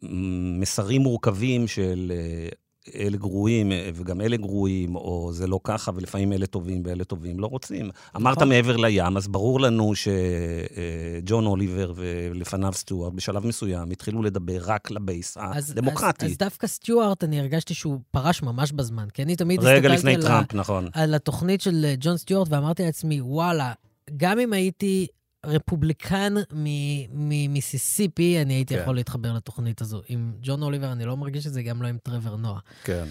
[SPEAKER 2] ומסרים מורכבים של אה, אלה גרועים אה, וגם אלה גרועים, או זה לא ככה, ולפעמים אלה טובים ואלה טובים, לא רוצים. אמרת מעבר לים, אז ברור לנו שג'ון אוליבר ולפניו סטיוארט, בשלב מסוים, התחילו לדבר רק לבייס
[SPEAKER 1] אז-
[SPEAKER 2] הדמוקרטי.
[SPEAKER 1] אז, אז דווקא סטיוארט, אני הרגשתי שהוא פרש ממש בזמן, כי אני תמיד הסתכלתי
[SPEAKER 2] רגע לפני
[SPEAKER 1] על, ה-
[SPEAKER 2] טראמפ, נכון.
[SPEAKER 1] על התוכנית של אה, ג'ון סטיוארט ואמרתי לעצמי, וואלה, גם אם הייתי רפובליקן ממיסיסיפי, אני הייתי
[SPEAKER 2] כן.
[SPEAKER 1] יכול להתחבר לתוכנית הזו. עם ג'ון אוליבר אני לא מרגיש את זה, גם לא עם טרוור נועה.
[SPEAKER 2] כן.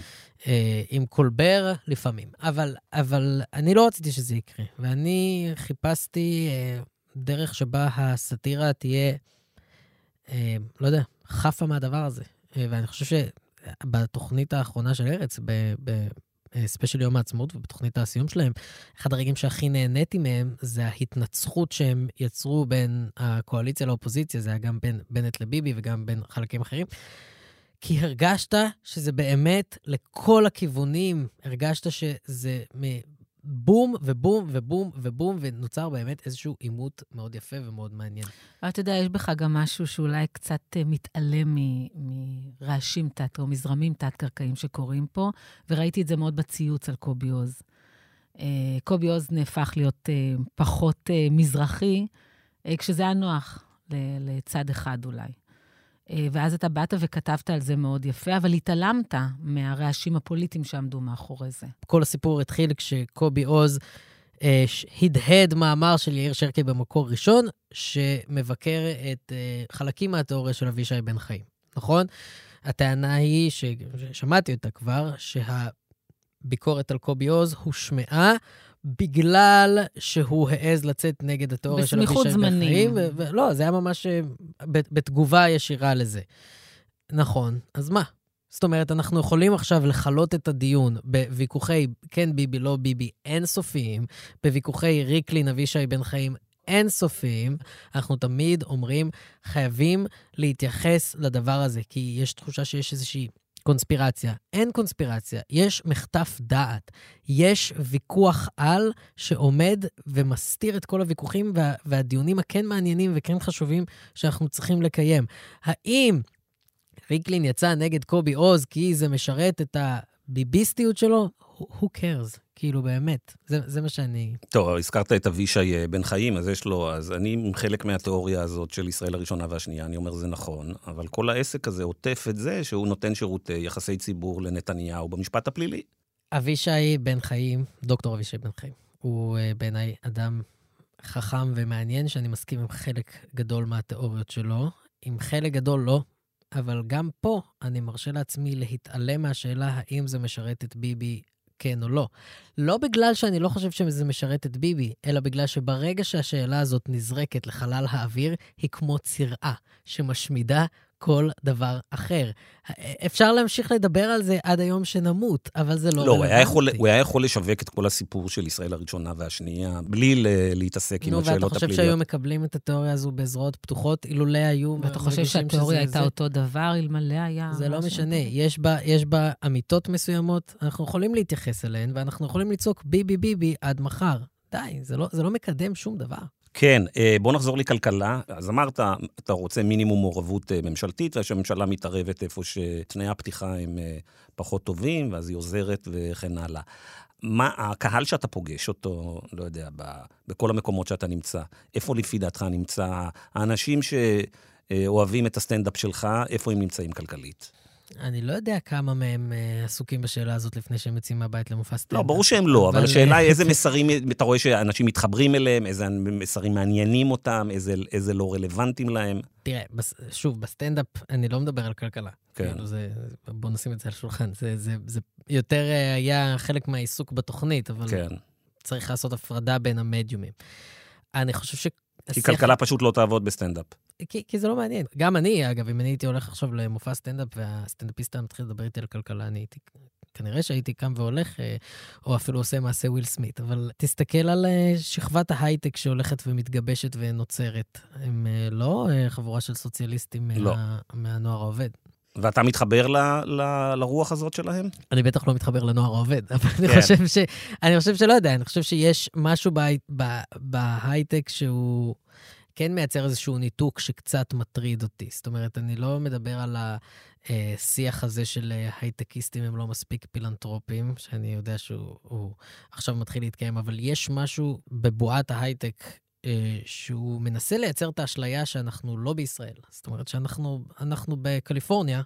[SPEAKER 1] אה, עם קולבר, לפעמים. אבל, אבל אני לא רציתי שזה יקרה, ואני חיפשתי אה, דרך שבה הסאטירה תהיה, אה, לא יודע, חפה מהדבר הזה. אה, ואני חושב שבתוכנית האחרונה של ארץ, ב- ספיישל יום העצמאות ובתוכנית הסיום שלהם, אחד הרגעים שהכי נהניתי מהם זה ההתנצחות שהם יצרו בין הקואליציה לאופוזיציה, זה היה גם בין בנט לביבי וגם בין חלקים אחרים. כי הרגשת שזה באמת לכל הכיוונים, הרגשת שזה בום ובום ובום ובום, ונוצר באמת איזשהו עימות מאוד יפה ומאוד מעניין.
[SPEAKER 3] אבל אתה יודע, יש בך גם משהו שאולי קצת אה, מתעלם מרעשים תת, או מזרמים תת-קרקעיים שקורים פה, וראיתי את זה מאוד בציוץ על קובי עוז. אה, קובי עוז נהפך להיות אה, פחות מזרחי, כשזה היה נוח לצד אחד אולי. אה, ואז אתה באת וכתבת על זה מאוד יפה, אבל התעלמת מהרעשים הפוליטיים שעמדו מאחורי זה.
[SPEAKER 1] כל הסיפור התחיל כשקובי עוז אה, הדהד מאמר של יאיר שרקי במקור ראשון, שמבקר את אה, חלקים מהתיאוריה של אבישי בן חיים, נכון? הטענה היא, ששמעתי אותה כבר, שהביקורת על קובי עוז הושמעה בגלל שהוא העז לצאת נגד התיאוריה של אבישי בן חיים. לא, זה היה ממש אה, בתגובה ישירה לזה. נכון, אז מה? זאת אומרת, אנחנו יכולים עכשיו לכלות את הדיון בוויכוחי כן ביבי, לא ביבי, אינסופיים, בוויכוחי ריקלין, אבישי בן חיים, אינסופיים. אנחנו תמיד אומרים, חייבים להתייחס לדבר הזה, כי יש תחושה שיש איזושהי קונספירציה. אין קונספירציה, יש מחטף דעת. יש ויכוח על שעומד ומסתיר את כל הוויכוחים וה, והדיונים הכן מעניינים וכן חשובים שאנחנו צריכים לקיים. האם ריקלין יצא נגד קובי עוז כי זה משרת את הביביסטיות שלו? who cares? כאילו, באמת, זה, זה מה שאני...
[SPEAKER 2] טוב, הזכרת את אבישי אה, בן חיים, אז יש לו... אז אני חלק מהתיאוריה הזאת של ישראל הראשונה והשנייה, אני אומר, זה נכון, אבל כל העסק הזה עוטף את זה שהוא נותן שירותי יחסי ציבור לנתניהו במשפט הפלילי.
[SPEAKER 1] אבישי בן חיים, דוקטור אבישי בן חיים, הוא אה, בעיניי אדם חכם ומעניין, שאני מסכים עם חלק גדול מהתיאוריות שלו. עם חלק גדול לא, אבל גם פה אני מרשה לעצמי להתעלם מהשאלה האם זה משרת את ביבי כן או לא. לא בגלל שאני לא חושב שזה משרת את ביבי, אלא בגלל שברגע שהשאלה הזאת נזרקת לחלל האוויר, היא כמו צירעה שמשמידה כל דבר אחר. אפשר להמשיך לדבר על זה עד היום שנמות, אבל זה לא,
[SPEAKER 2] לא רלוונטי. לא, הוא, הוא היה יכול לשווק את כל הסיפור של ישראל הראשונה והשנייה, בלי להתעסק עם השאלות הפליליות. נו, ואתה
[SPEAKER 1] חושב שהיו מקבלים את התיאוריה הזו בזרועות פתוחות, אילולא היו
[SPEAKER 3] ואתה חושב שהתיאוריה הייתה זה... אותו דבר, אלמלא היה...
[SPEAKER 1] זה לא משנה, יש בה, יש בה אמיתות מסוימות, אנחנו יכולים להתייחס אליהן, ואנחנו יכולים לצעוק ביבי ביבי עד מחר. די, זה לא, זה לא מקדם שום דבר.
[SPEAKER 2] כן, אה, בוא נחזור לכלכלה. אז אמרת, אתה רוצה מינימום מעורבות אה, ממשלתית, ושהממשלה מתערבת איפה שתנאי הפתיחה הם אה, פחות טובים, ואז היא עוזרת וכן הלאה. מה הקהל שאתה פוגש אותו, לא יודע, ב, בכל המקומות שאתה נמצא, איפה לפי דעתך נמצא האנשים שאוהבים את הסטנדאפ שלך, איפה הם נמצאים כלכלית?
[SPEAKER 1] אני לא יודע כמה מהם uh, עסוקים בשאלה הזאת לפני שהם יוצאים מהבית למופע סטנדאפ.
[SPEAKER 2] לא, ברור שהם לא, אבל, אבל השאלה היא איזה מסרים אתה רואה שאנשים מתחברים אליהם, איזה מסרים מעניינים אותם, איזה, איזה לא רלוונטיים להם.
[SPEAKER 1] תראה, שוב, בסטנדאפ אני לא מדבר על כלכלה. כן. כאילו זה, בוא נשים את זה על השולחן. זה, זה, זה יותר uh, היה חלק מהעיסוק בתוכנית, אבל כן. צריך לעשות הפרדה בין המדיומים. אני חושב ש...
[SPEAKER 2] כי כלכלה פשוט לא תעבוד בסטנדאפ.
[SPEAKER 1] כי, כי זה לא מעניין. גם אני, אגב, אם אני הייתי הולך עכשיו למופע סטנדאפ והסטנדאפיסט היה מתחיל לדבר איתי על כלכלה, אני הייתי, כנראה שהייתי קם והולך, אה, או אפילו עושה מעשה וויל סמית. אבל תסתכל על אה, שכבת ההייטק שהולכת ומתגבשת ונוצרת. הם אה, לא חבורה של סוציאליסטים לא. מה, מהנוער העובד.
[SPEAKER 2] ואתה מתחבר ל, ל, לרוח הזאת שלהם?
[SPEAKER 1] אני בטח לא מתחבר לנוער העובד, אבל כן. אני, חושב ש, אני חושב שלא יודע, אני חושב שיש משהו בהייטק שהוא... כן מייצר איזשהו ניתוק שקצת מטריד אותי. זאת אומרת, אני לא מדבר על השיח הזה של הייטקיסטים הם לא מספיק פילנטרופים, שאני יודע שהוא עכשיו מתחיל להתקיים, אבל יש משהו בבועת ההייטק אה, שהוא מנסה לייצר את האשליה שאנחנו לא בישראל. זאת אומרת שאנחנו בקליפורניה,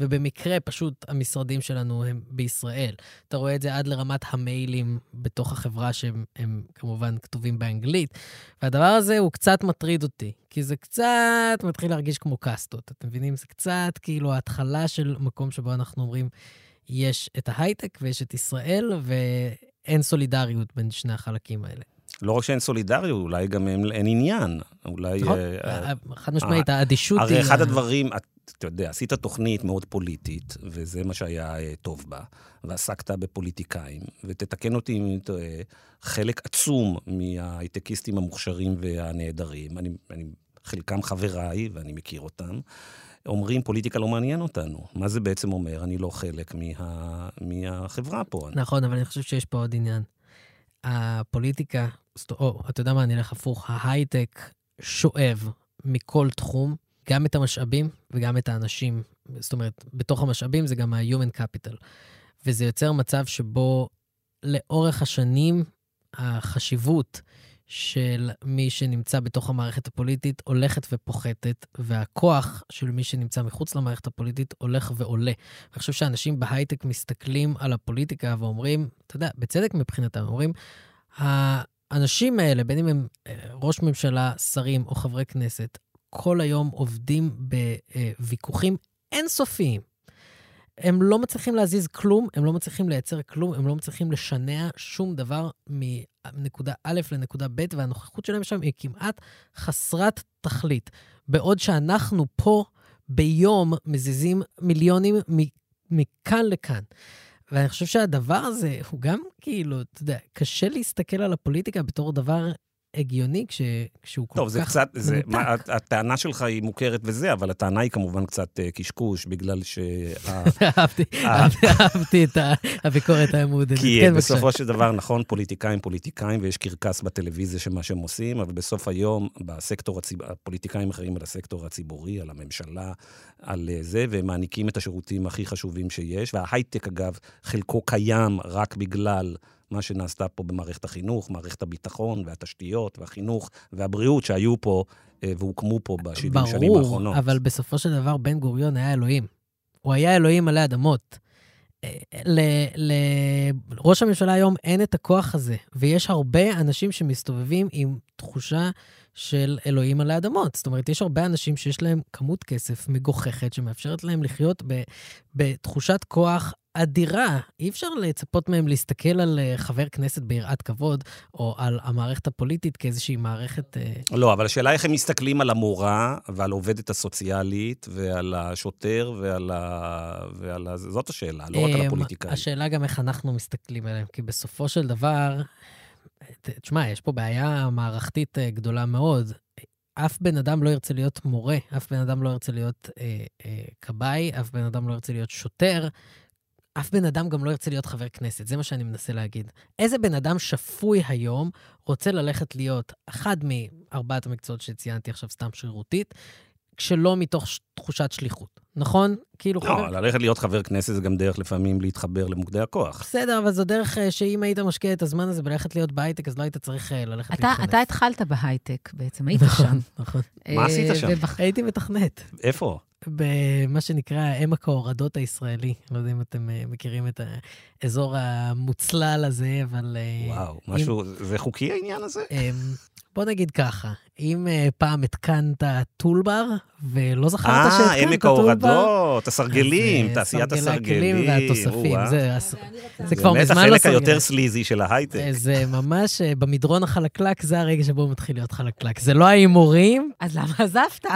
[SPEAKER 1] ובמקרה פשוט המשרדים שלנו הם בישראל. אתה רואה את זה עד לרמת המיילים בתוך החברה שהם הם, כמובן כתובים באנגלית. והדבר הזה הוא קצת מטריד אותי, כי זה קצת מתחיל להרגיש כמו קאסטות. אתם מבינים? זה קצת כאילו ההתחלה של מקום שבו אנחנו אומרים, יש את ההייטק ויש את ישראל, ואין סולידריות בין שני החלקים האלה.
[SPEAKER 2] לא רק שאין סולידריות, אולי גם אין, אין עניין. אולי...
[SPEAKER 1] נכון,
[SPEAKER 2] אה, אה,
[SPEAKER 1] חד משמעית,
[SPEAKER 2] אה,
[SPEAKER 1] האדישות היא...
[SPEAKER 2] הרי אחד הדברים, את- אתה יודע, עשית תוכנית מאוד פוליטית, וזה מה שהיה אה, טוב בה, ועסקת בפוליטיקאים, ותתקן אותי אם אני טועה, חלק עצום מההייטקיסטים המוכשרים והנהדרים, אני, אני, חלקם חבריי, ואני מכיר אותם, אומרים, פוליטיקה לא מעניין אותנו. מה זה בעצם אומר? אני לא חלק מה, מהחברה פה.
[SPEAKER 1] נכון, אבל אני חושב שיש פה עוד עניין. הפוליטיקה, או, אתה יודע מה, אני אלך הפוך, ההייטק שואב מכל תחום, גם את המשאבים וגם את האנשים. זאת אומרת, בתוך המשאבים זה גם ה-human capital. וזה יוצר מצב שבו לאורך השנים החשיבות של מי שנמצא בתוך המערכת הפוליטית הולכת ופוחתת, והכוח של מי שנמצא מחוץ למערכת הפוליטית הולך ועולה. אני חושב שאנשים בהייטק מסתכלים על הפוליטיקה ואומרים, אתה יודע, בצדק מבחינתם, אומרים, האנשים האלה, בין אם הם אה, ראש ממשלה, שרים או חברי כנסת, כל היום עובדים בוויכוכים אינסופיים. הם לא מצליחים להזיז כלום, הם לא מצליחים לייצר כלום, הם לא מצליחים לשנע שום דבר מנקודה א' לנקודה ב', והנוכחות שלהם שם היא כמעט חסרת תכלית. בעוד שאנחנו פה ביום מזיזים מיליונים מכאן לכאן. ואני חושב שהדבר הזה הוא גם כאילו, אתה יודע, קשה להסתכל על הפוליטיקה בתור דבר הגיוני כש, כשהוא כל
[SPEAKER 2] טוב,
[SPEAKER 1] כך
[SPEAKER 2] זה קצת, זה,
[SPEAKER 1] מנותק.
[SPEAKER 2] מה, הט- הטענה שלך היא מוכרת וזה, אבל הטענה היא כמובן קצת אה, קשקוש, בגלל שה...
[SPEAKER 1] אהבתי, אהבתי, את הביקורת המעודדת.
[SPEAKER 2] כי
[SPEAKER 1] כן.
[SPEAKER 2] בסופו של דבר, נכון, פוליטיקאים פוליטיקאים, ויש קרקס בטלוויזיה של מה שהם עושים, אבל בסוף היום, בסקטור הציבורי, הפוליטיקאים אחראים על הסקטור הציבורי, על הממשלה, על אה, זה, והם מעניקים את השירותים הכי חשובים שיש. וההייטק, אגב, חלקו קיים רק בגלל מה שנעשתה פה במערכת החינוך, מערכת הביטחון והתשתיות והחינוך והבריאות שהיו פה אה, והוקמו פה ב-70 שנים האחרונות.
[SPEAKER 1] ברור, אבל בסופו של דבר בן גוריון היה אלוהים. הוא היה אלוהים עלי אדמות. אה, לראש הממשלה היום אין את הכוח הזה, ויש הרבה אנשים שמסתובבים עם תחושה של אלוהים עלי אדמות. זאת אומרת, יש הרבה אנשים שיש להם כמות כסף מגוחכת, שמאפשרת להם לחיות ב- בתחושת כוח אדירה. אי אפשר לצפות מהם להסתכל על אה, חבר כנסת ביראת כבוד, או על המערכת הפוליטית כאיזושהי מערכת... אה,
[SPEAKER 2] לא, אבל השאלה איך הם מסתכלים על המורה ועל העובדת הסוציאלית ועל השוטר ועל ה... ועל ה... זאת השאלה, לא רק על
[SPEAKER 1] אמ,
[SPEAKER 2] הפוליטיקאים.
[SPEAKER 1] השאלה גם איך אנחנו מסתכלים עליהם, כי בסופו של דבר, תשמע, יש פה בעיה מערכתית אה, גדולה מאוד. אף בן אדם לא ירצה להיות מורה, אף בן אדם לא ירצה להיות אה, אה, כבאי, אף בן אדם לא ירצה להיות שוטר, אף בן אדם גם לא ירצה להיות חבר כנסת, זה מה שאני מנסה להגיד. איזה בן אדם שפוי היום רוצה ללכת להיות אחד מארבעת המקצועות שציינתי עכשיו סתם שרירותית, כשלא מתוך ש- תחושת שליחות, נכון? כאילו
[SPEAKER 2] לא, ללכת להיות חבר כנסת זה גם דרך לפעמים להתחבר למוקדי הכוח.
[SPEAKER 1] בסדר, אבל זו דרך אה, שאם היית משקיע את הזמן הזה בללכת להיות בהייטק, אז לא היית צריך אה, ללכת
[SPEAKER 3] אתה,
[SPEAKER 1] להתחנף.
[SPEAKER 3] אתה התחלת בהייטק בעצם, היית
[SPEAKER 1] נכון,
[SPEAKER 3] שם.
[SPEAKER 1] נכון.
[SPEAKER 2] מה עשית
[SPEAKER 3] אה,
[SPEAKER 2] שם?
[SPEAKER 3] ובח-
[SPEAKER 1] הייתי מתכנת,
[SPEAKER 2] איפה?
[SPEAKER 1] במה שנקרא עמק ההורדות הישראלי. לא יודע אם אתם אה, מכירים את האזור המוצלל הזה, אבל... אה,
[SPEAKER 2] וואו,
[SPEAKER 1] אם-
[SPEAKER 2] משהו, זה חוקי העניין הזה?
[SPEAKER 1] אה, בוא נגיד ככה, אם פעם התקנת טולבר, ולא זכרת שהתקנת
[SPEAKER 2] אה, עמק
[SPEAKER 1] טולבר...
[SPEAKER 2] ההורדות, הסרגלים,
[SPEAKER 1] אה,
[SPEAKER 2] תעשיית
[SPEAKER 1] סרגלי
[SPEAKER 2] הסרגלים.
[SPEAKER 1] הכלים והתוספים. זה זה
[SPEAKER 2] זה
[SPEAKER 1] כבר
[SPEAKER 2] באמת
[SPEAKER 1] מזמן לא
[SPEAKER 2] החלק
[SPEAKER 1] סרגל.
[SPEAKER 2] היותר sleazy של ההייטק.
[SPEAKER 1] זה ממש, במדרון החלקלק, זה הרגע שבו הוא מתחיל להיות חלקלק. זה לא ההימורים.
[SPEAKER 3] אז למה עזבת?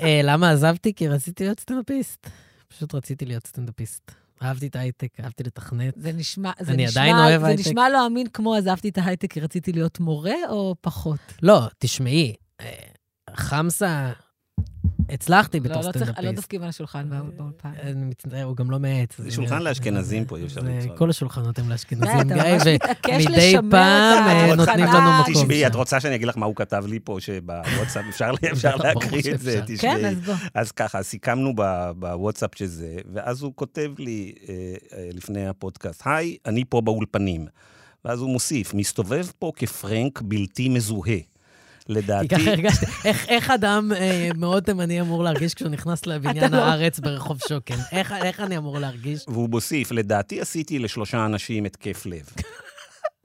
[SPEAKER 1] אה, למה עזבתי? כי רציתי להיות סטנדאפיסט. פשוט רציתי להיות סטנדאפיסט. אהבתי את ההייטק, אהבתי לתכנת.
[SPEAKER 3] זה נשמע, זה
[SPEAKER 1] אני
[SPEAKER 3] נשמע,
[SPEAKER 1] עדיין אוהב
[SPEAKER 3] זה
[SPEAKER 1] הייטק.
[SPEAKER 3] נשמע לא אמין כמו עזבתי את ההייטק כי רציתי להיות מורה, או פחות?
[SPEAKER 1] לא, תשמעי, אה, חמסה, הצלחתי
[SPEAKER 3] לא,
[SPEAKER 1] בתור
[SPEAKER 3] לא לא
[SPEAKER 1] סטנדאפיסט.
[SPEAKER 3] דופקים על השולחן בא- באולפן.
[SPEAKER 1] אני מצטער, הוא גם לא מעץ.
[SPEAKER 2] זה שולחן לאשכננאשכנזים פה, אי אפשר לצעוק.
[SPEAKER 1] כל השולחנות הם לאשכנזים, גיא, ומדי פעם אה. נותנים לנו מקום.
[SPEAKER 2] תשמעי. את רוצה שאני אגיד לך מה הוא כתב לי פה שבוואטסאפ? אפשר להקריא את זה. תשמעי.
[SPEAKER 3] כן, אז בוא.
[SPEAKER 2] אז ככה, סיכמנו ב- בוואטסאפ שזה, ואז הוא כותב לי אה, אה, לפני הפודקאסט, היי, אני פה באולפנים. ואז הוא מוסיף, מסתובב פה כפרנק בלתי מזוהה.
[SPEAKER 1] כי
[SPEAKER 2] לדעתי,
[SPEAKER 1] ככה הרגשתי, איך- איך אדם אה, מאוד תימני אמור להרגיש כשהוא נכנס לבניין
[SPEAKER 3] לא.
[SPEAKER 1] הארץ ברחוב שוקן? איך- איך אני אמור להרגיש?
[SPEAKER 2] והוא מוסיף, לדעתי עשיתי לשלושה אנשים התקף לב.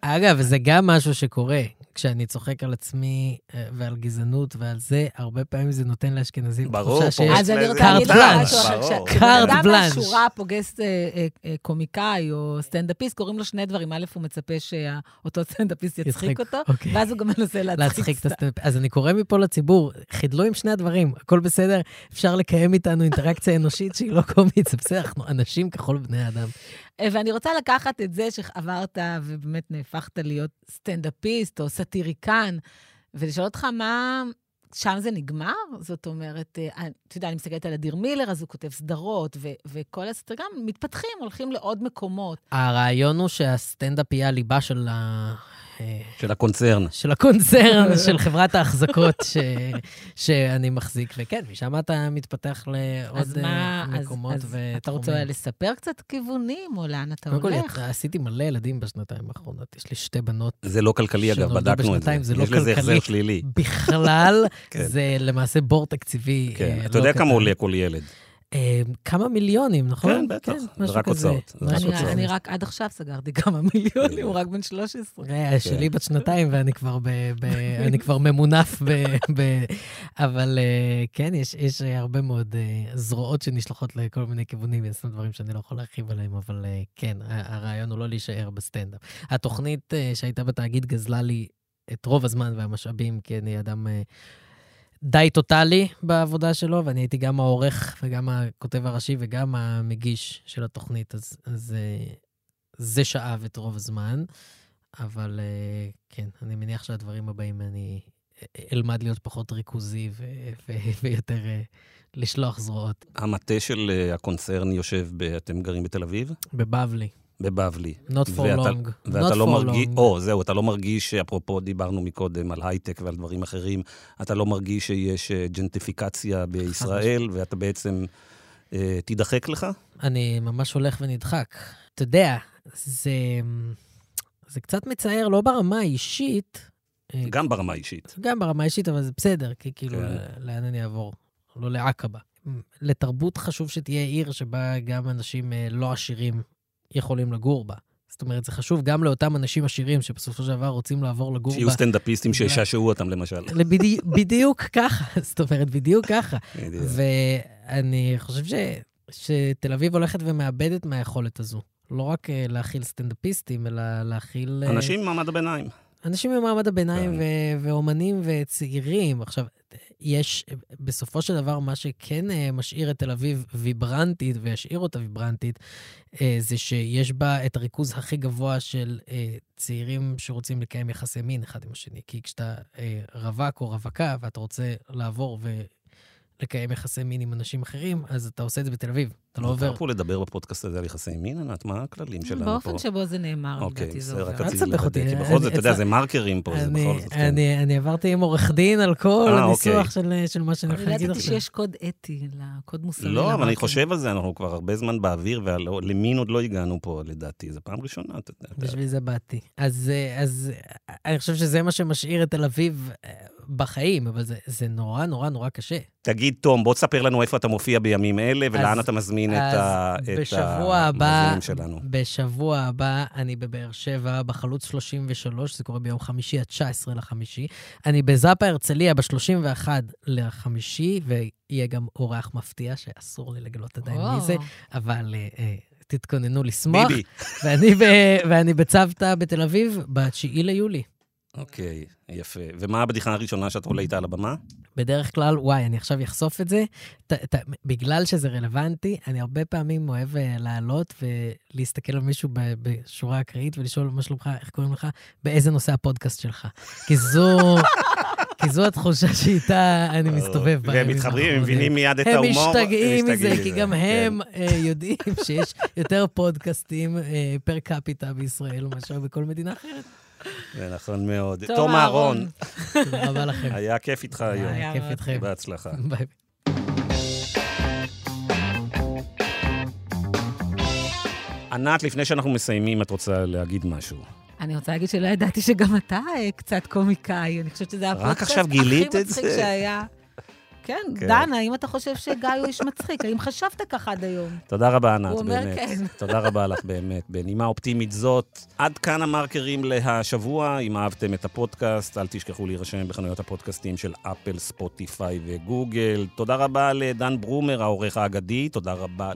[SPEAKER 1] אגב, זה גם משהו שקורה. כשאני צוחק על עצמי אה, ועל גזענות ועל זה, הרבה פעמים זה נותן לאשכנזים תחושה שיש...
[SPEAKER 3] אז אני רוצה להגיד לך משהו. כשבן
[SPEAKER 1] קארט
[SPEAKER 3] אדם
[SPEAKER 1] בלאנש.
[SPEAKER 3] מהשורה פוגש אה, אה, קומיקאי או סטנדאפיסט, קוראים לו שני דברים. א', הוא מצפה שאותו סטנדאפיסט יצחיק אותו,
[SPEAKER 1] אוקיי.
[SPEAKER 3] ואז הוא גם מנסה להצחיק
[SPEAKER 1] את
[SPEAKER 3] סתם.
[SPEAKER 1] הסטנדאפ. אז אני קורא מפה לציבור, חדלו עם שני הדברים, הכל בסדר, אפשר לקיים איתנו אינטראקציה אנושית שהיא לא קומית, זה בסדר, אנחנו אנשים ככל בני אדם.
[SPEAKER 3] ואני רוצה לקחת את זה שעברת ובאמת נהפכת להיות סטנדאפיסט או סאטיריקן, ולשאול אותך מה... שם זה נגמר? זאת אומרת, אה, אתה יודע, אני מסתכלת על אדיר מילר, אז הוא כותב סדרות, ו- וכל הסטריגן מתפתחים, הולכים לעוד מקומות.
[SPEAKER 1] הרעיון הוא שהסטנדאפ יהיה הליבה של ה...
[SPEAKER 2] של הקונצרן.
[SPEAKER 1] של הקונצרן, של חברת ההחזקות ש... שאני מחזיק, וכן, משם אתה מתפתח לעוד
[SPEAKER 3] אז מה,
[SPEAKER 1] אה,
[SPEAKER 3] אז,
[SPEAKER 1] מקומות
[SPEAKER 3] אז
[SPEAKER 1] ותחומים.
[SPEAKER 3] אתה רוצה לספר קצת כיוונים, או לאן אתה
[SPEAKER 1] קודם כל,
[SPEAKER 3] הולך?
[SPEAKER 1] עשיתי מלא ילדים בשנתיים האחרונות. יש לי שתי בנות
[SPEAKER 2] זה לא כלכלי, אגב, בדקנו את זה.
[SPEAKER 1] זה לא
[SPEAKER 2] יש לזה החזר
[SPEAKER 1] כלכלי.
[SPEAKER 2] שלילי.
[SPEAKER 1] בכלל,
[SPEAKER 2] כן.
[SPEAKER 1] זה למעשה בור תקציבי.
[SPEAKER 2] כן,
[SPEAKER 1] אה,
[SPEAKER 2] אתה
[SPEAKER 1] לא
[SPEAKER 2] יודע כמה
[SPEAKER 1] קטן.
[SPEAKER 2] עולה כל ילד.
[SPEAKER 1] אה, כמה מיליונים, נכון?
[SPEAKER 2] כן, בטח. זה
[SPEAKER 1] משהו
[SPEAKER 2] רק
[SPEAKER 1] כזה.
[SPEAKER 2] הוצאות, זה רק הוצאות.
[SPEAKER 3] אני רק עד עכשיו סגרתי כמה מיליונים, הוא רק בן 13.
[SPEAKER 1] אה, שלי בת שנתיים ואני כבר, ב, ב, אני כבר ממונף ב... ב אבל אה, כן, יש, יש הרבה מאוד אה, זרועות שנשלחות לכל מיני כיוונים, יש דברים שאני לא יכול להרחיב עליהם, אבל כן, הרעיון הוא לא להישאר בסטנדאפ. התוכנית שהייתה בתאגיד גזלה לי את רוב הזמן והמשאבים, כי אני אדם די טוטאלי בעבודה שלו, ואני הייתי גם העורך וגם הכותב הראשי וגם המגיש של התוכנית, אז, אז אה, זה שאב את רוב הזמן. אבל אה, כן, אני מניח שהדברים הבאים אני אלמד להיות פחות ריכוזי ו- ו- ויותר אה, לשלוח זרועות.
[SPEAKER 2] המטה של אה, הקונצרן יושב, ב- אתם גרים בתל אביב?
[SPEAKER 1] בבבלי,
[SPEAKER 2] בבבלי.
[SPEAKER 1] not for
[SPEAKER 2] ואתה-
[SPEAKER 1] long.
[SPEAKER 2] ואתה
[SPEAKER 1] not
[SPEAKER 2] לא
[SPEAKER 1] for
[SPEAKER 2] מרגיש,
[SPEAKER 1] long.
[SPEAKER 2] או, זהו, אתה לא מרגיש, אפרופו דיברנו מקודם על הייטק ועל דברים אחרים, אתה לא מרגיש שיש אה, ג'נטיפיקציה בישראל, ואתה בעצם אה, תידחק לך?
[SPEAKER 1] אני ממש הולך ונדחק. אתה יודע, זה, זה קצת מצער, לא ברמה האישית, אה,
[SPEAKER 2] גם ברמה האישית.
[SPEAKER 1] גם ברמה האישית, אבל זה בסדר, כי כאילו,
[SPEAKER 2] כן.
[SPEAKER 1] לאן אני אעבור? לא לעקבה. לתרבות חשוב שתהיה עיר שבה גם אנשים אה, לא עשירים יכולים לגור בה. זאת אומרת, זה חשוב גם לאותם אנשים עשירים שבסופו של דבר רוצים לעבור לגור
[SPEAKER 2] שיהיו
[SPEAKER 1] בה.
[SPEAKER 2] סטנדאפיסטים
[SPEAKER 1] בגלל-
[SPEAKER 2] שישעשעו אותם, למשל.
[SPEAKER 1] בדיוק ככה, זאת אומרת, בדיוק ככה. ואני חושב ש... שתל אביב הולכת ומאבדת מהיכולת הזו. לא רק אה, להכיל סטנדאפיסטים, אלא להכיל... אה,
[SPEAKER 2] אנשים ממעמד הביניים.
[SPEAKER 1] אנשים ממעמד הביניים
[SPEAKER 2] כן.
[SPEAKER 1] ו- ואומנים וצעירים. עכשיו, יש, בסופו של דבר, מה שכן אה, משאיר את תל אביב ויברנטית, וישאיר אותה ויברנטית, אה, זה שיש בה את הריכוז הכי גבוה של אה, צעירים שרוצים לקיים יחסי מין אחד עם השני. כי כשאתה אה, רווק או רווקה ואתה רוצה לעבור ולקיים יחסי מין עם אנשים אחרים, אז אתה עושה את זה בתל אביב. אתה לא עובר...
[SPEAKER 2] מותר פה לדבר בפודקאסט הזה על יחסי מין, ענת? מה הכללים שלנו פה?
[SPEAKER 3] באופן שבו זה נאמר,
[SPEAKER 2] אוקיי,
[SPEAKER 3] לדעתי זה עובר.
[SPEAKER 2] רק
[SPEAKER 1] אל
[SPEAKER 2] רציתי
[SPEAKER 1] תסבך אותי,
[SPEAKER 2] כי בכל זאת, אתה יודע,
[SPEAKER 1] אצל-
[SPEAKER 2] זה מרקרים פה, זה בכל זאת, כן.
[SPEAKER 1] אני, אני עברתי עם עורך דין על כל
[SPEAKER 2] אה,
[SPEAKER 1] הניסוח
[SPEAKER 2] אוקיי.
[SPEAKER 1] של, של מה שאני
[SPEAKER 3] אני
[SPEAKER 1] הולך להגיד
[SPEAKER 3] ידעתי
[SPEAKER 1] עכשיו.
[SPEAKER 3] שיש קוד אתי, קוד מוסרי.
[SPEAKER 2] לא, אבל אני. חושב על זה, אנחנו כבר הרבה זמן באוויר, ולמין עוד לא הגענו פה, לדעתי. זו פעם ראשונה, אתה יודע.
[SPEAKER 1] בשביל זה באתי. אז, אה, אז אה, אני חושב שזה מה שמשאיר את תל אביב אה, בחיים, אבל זה, זה נורא נורא נורא קשה.
[SPEAKER 2] תגיד, תום, בוא תספר לנו איפה אתה מופיע בימים אלה, ולאן
[SPEAKER 1] אז-
[SPEAKER 2] אתה מזמין את ה- את
[SPEAKER 1] בשבוע הבא,
[SPEAKER 2] המאזינים שלנו.
[SPEAKER 1] בשבוע הבא אני בבאר שבע, בחלוץ 33, זה קורה ביום חמישי, ה-19 לחמישי. אני בזאפה הרצליה ב-31 לחמישי, ויהיה גם אורח מפתיע, שאסור לי לגלות עדיין
[SPEAKER 3] או.
[SPEAKER 1] מי זה, אבל אה, אה, תתכוננו לשמוח.
[SPEAKER 2] ביבי.
[SPEAKER 1] ואני, ב, ואני בצוותא בתל אביב ב-9 ליולי.
[SPEAKER 2] אוקיי, יפה. ומה הבדיחה הראשונה שאתה עולה איתה על הבמה?
[SPEAKER 1] בדרך כלל, וואי, אני עכשיו אחשוף את זה. ת, ת, בגלל שזה רלוונטי, אני הרבה פעמים אוהב אה, לעלות ולהסתכל על מישהו ב, בשורה אקראית ולשאול מה שלומך, איך קוראים לך, באיזה נושא הפודקאסט שלך. כי זו, כי זו התחושה שאיתה אני מסתובב
[SPEAKER 2] והם
[SPEAKER 1] בימים
[SPEAKER 2] מתחברים, הם. מבינים מיד את
[SPEAKER 1] הם
[SPEAKER 2] ההומור.
[SPEAKER 1] משתגעים מזה, כי גם
[SPEAKER 2] כן.
[SPEAKER 1] הם אה, יודעים שיש יותר פודקאסטים אה, פר קפיטה בישראל מאשר בכל מדינה אחרת.
[SPEAKER 2] זה נכון מאוד.
[SPEAKER 3] תום
[SPEAKER 2] אהרון.
[SPEAKER 1] תודה רבה לכם.
[SPEAKER 2] היה כיף איתך היום.
[SPEAKER 1] היה כיף. איתכם.
[SPEAKER 2] בהצלחה.
[SPEAKER 1] ביי.
[SPEAKER 2] ענת, לפני שאנחנו מסיימים, את רוצה להגיד משהו.
[SPEAKER 3] אני רוצה להגיד שלא ידעתי שגם אתה אה, קצת קומיקאי. אני חושבת שזה
[SPEAKER 2] רק
[SPEAKER 3] הפודקאסט
[SPEAKER 2] עכשיו גילית
[SPEAKER 3] הכי
[SPEAKER 2] את
[SPEAKER 3] מצחיק
[SPEAKER 2] זה?
[SPEAKER 3] שהיה. כן,
[SPEAKER 2] כן.
[SPEAKER 3] דן, האם אתה חושב שגיא הוא איש מצחיק? האם חשבת ככה עד היום?
[SPEAKER 2] תודה רבה, ענת,
[SPEAKER 3] הוא אומר
[SPEAKER 2] באמת.
[SPEAKER 3] כן.
[SPEAKER 2] תודה רבה לך, באמת. בנימה אופטימית זאת, עד כאן המרקרים להשבוע. אם אהבתם את הפודקאסט, אל תשכחו להירשם בחנויות הפודקאסטים של אפל, ספוטיפיי וגוגל. תודה רבה לדן ברומר, העורך האגדי. תודה רבה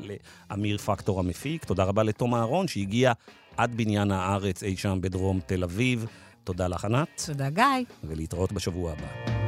[SPEAKER 2] לאמיר פקטור המפיק. תודה רבה לתום אהרון, שהגיע עד בניין הארץ אי שם בדרום תל אביב. תודה לך, ענת,
[SPEAKER 3] תודה, גיא.
[SPEAKER 2] ולהתראות בשבוע הבא.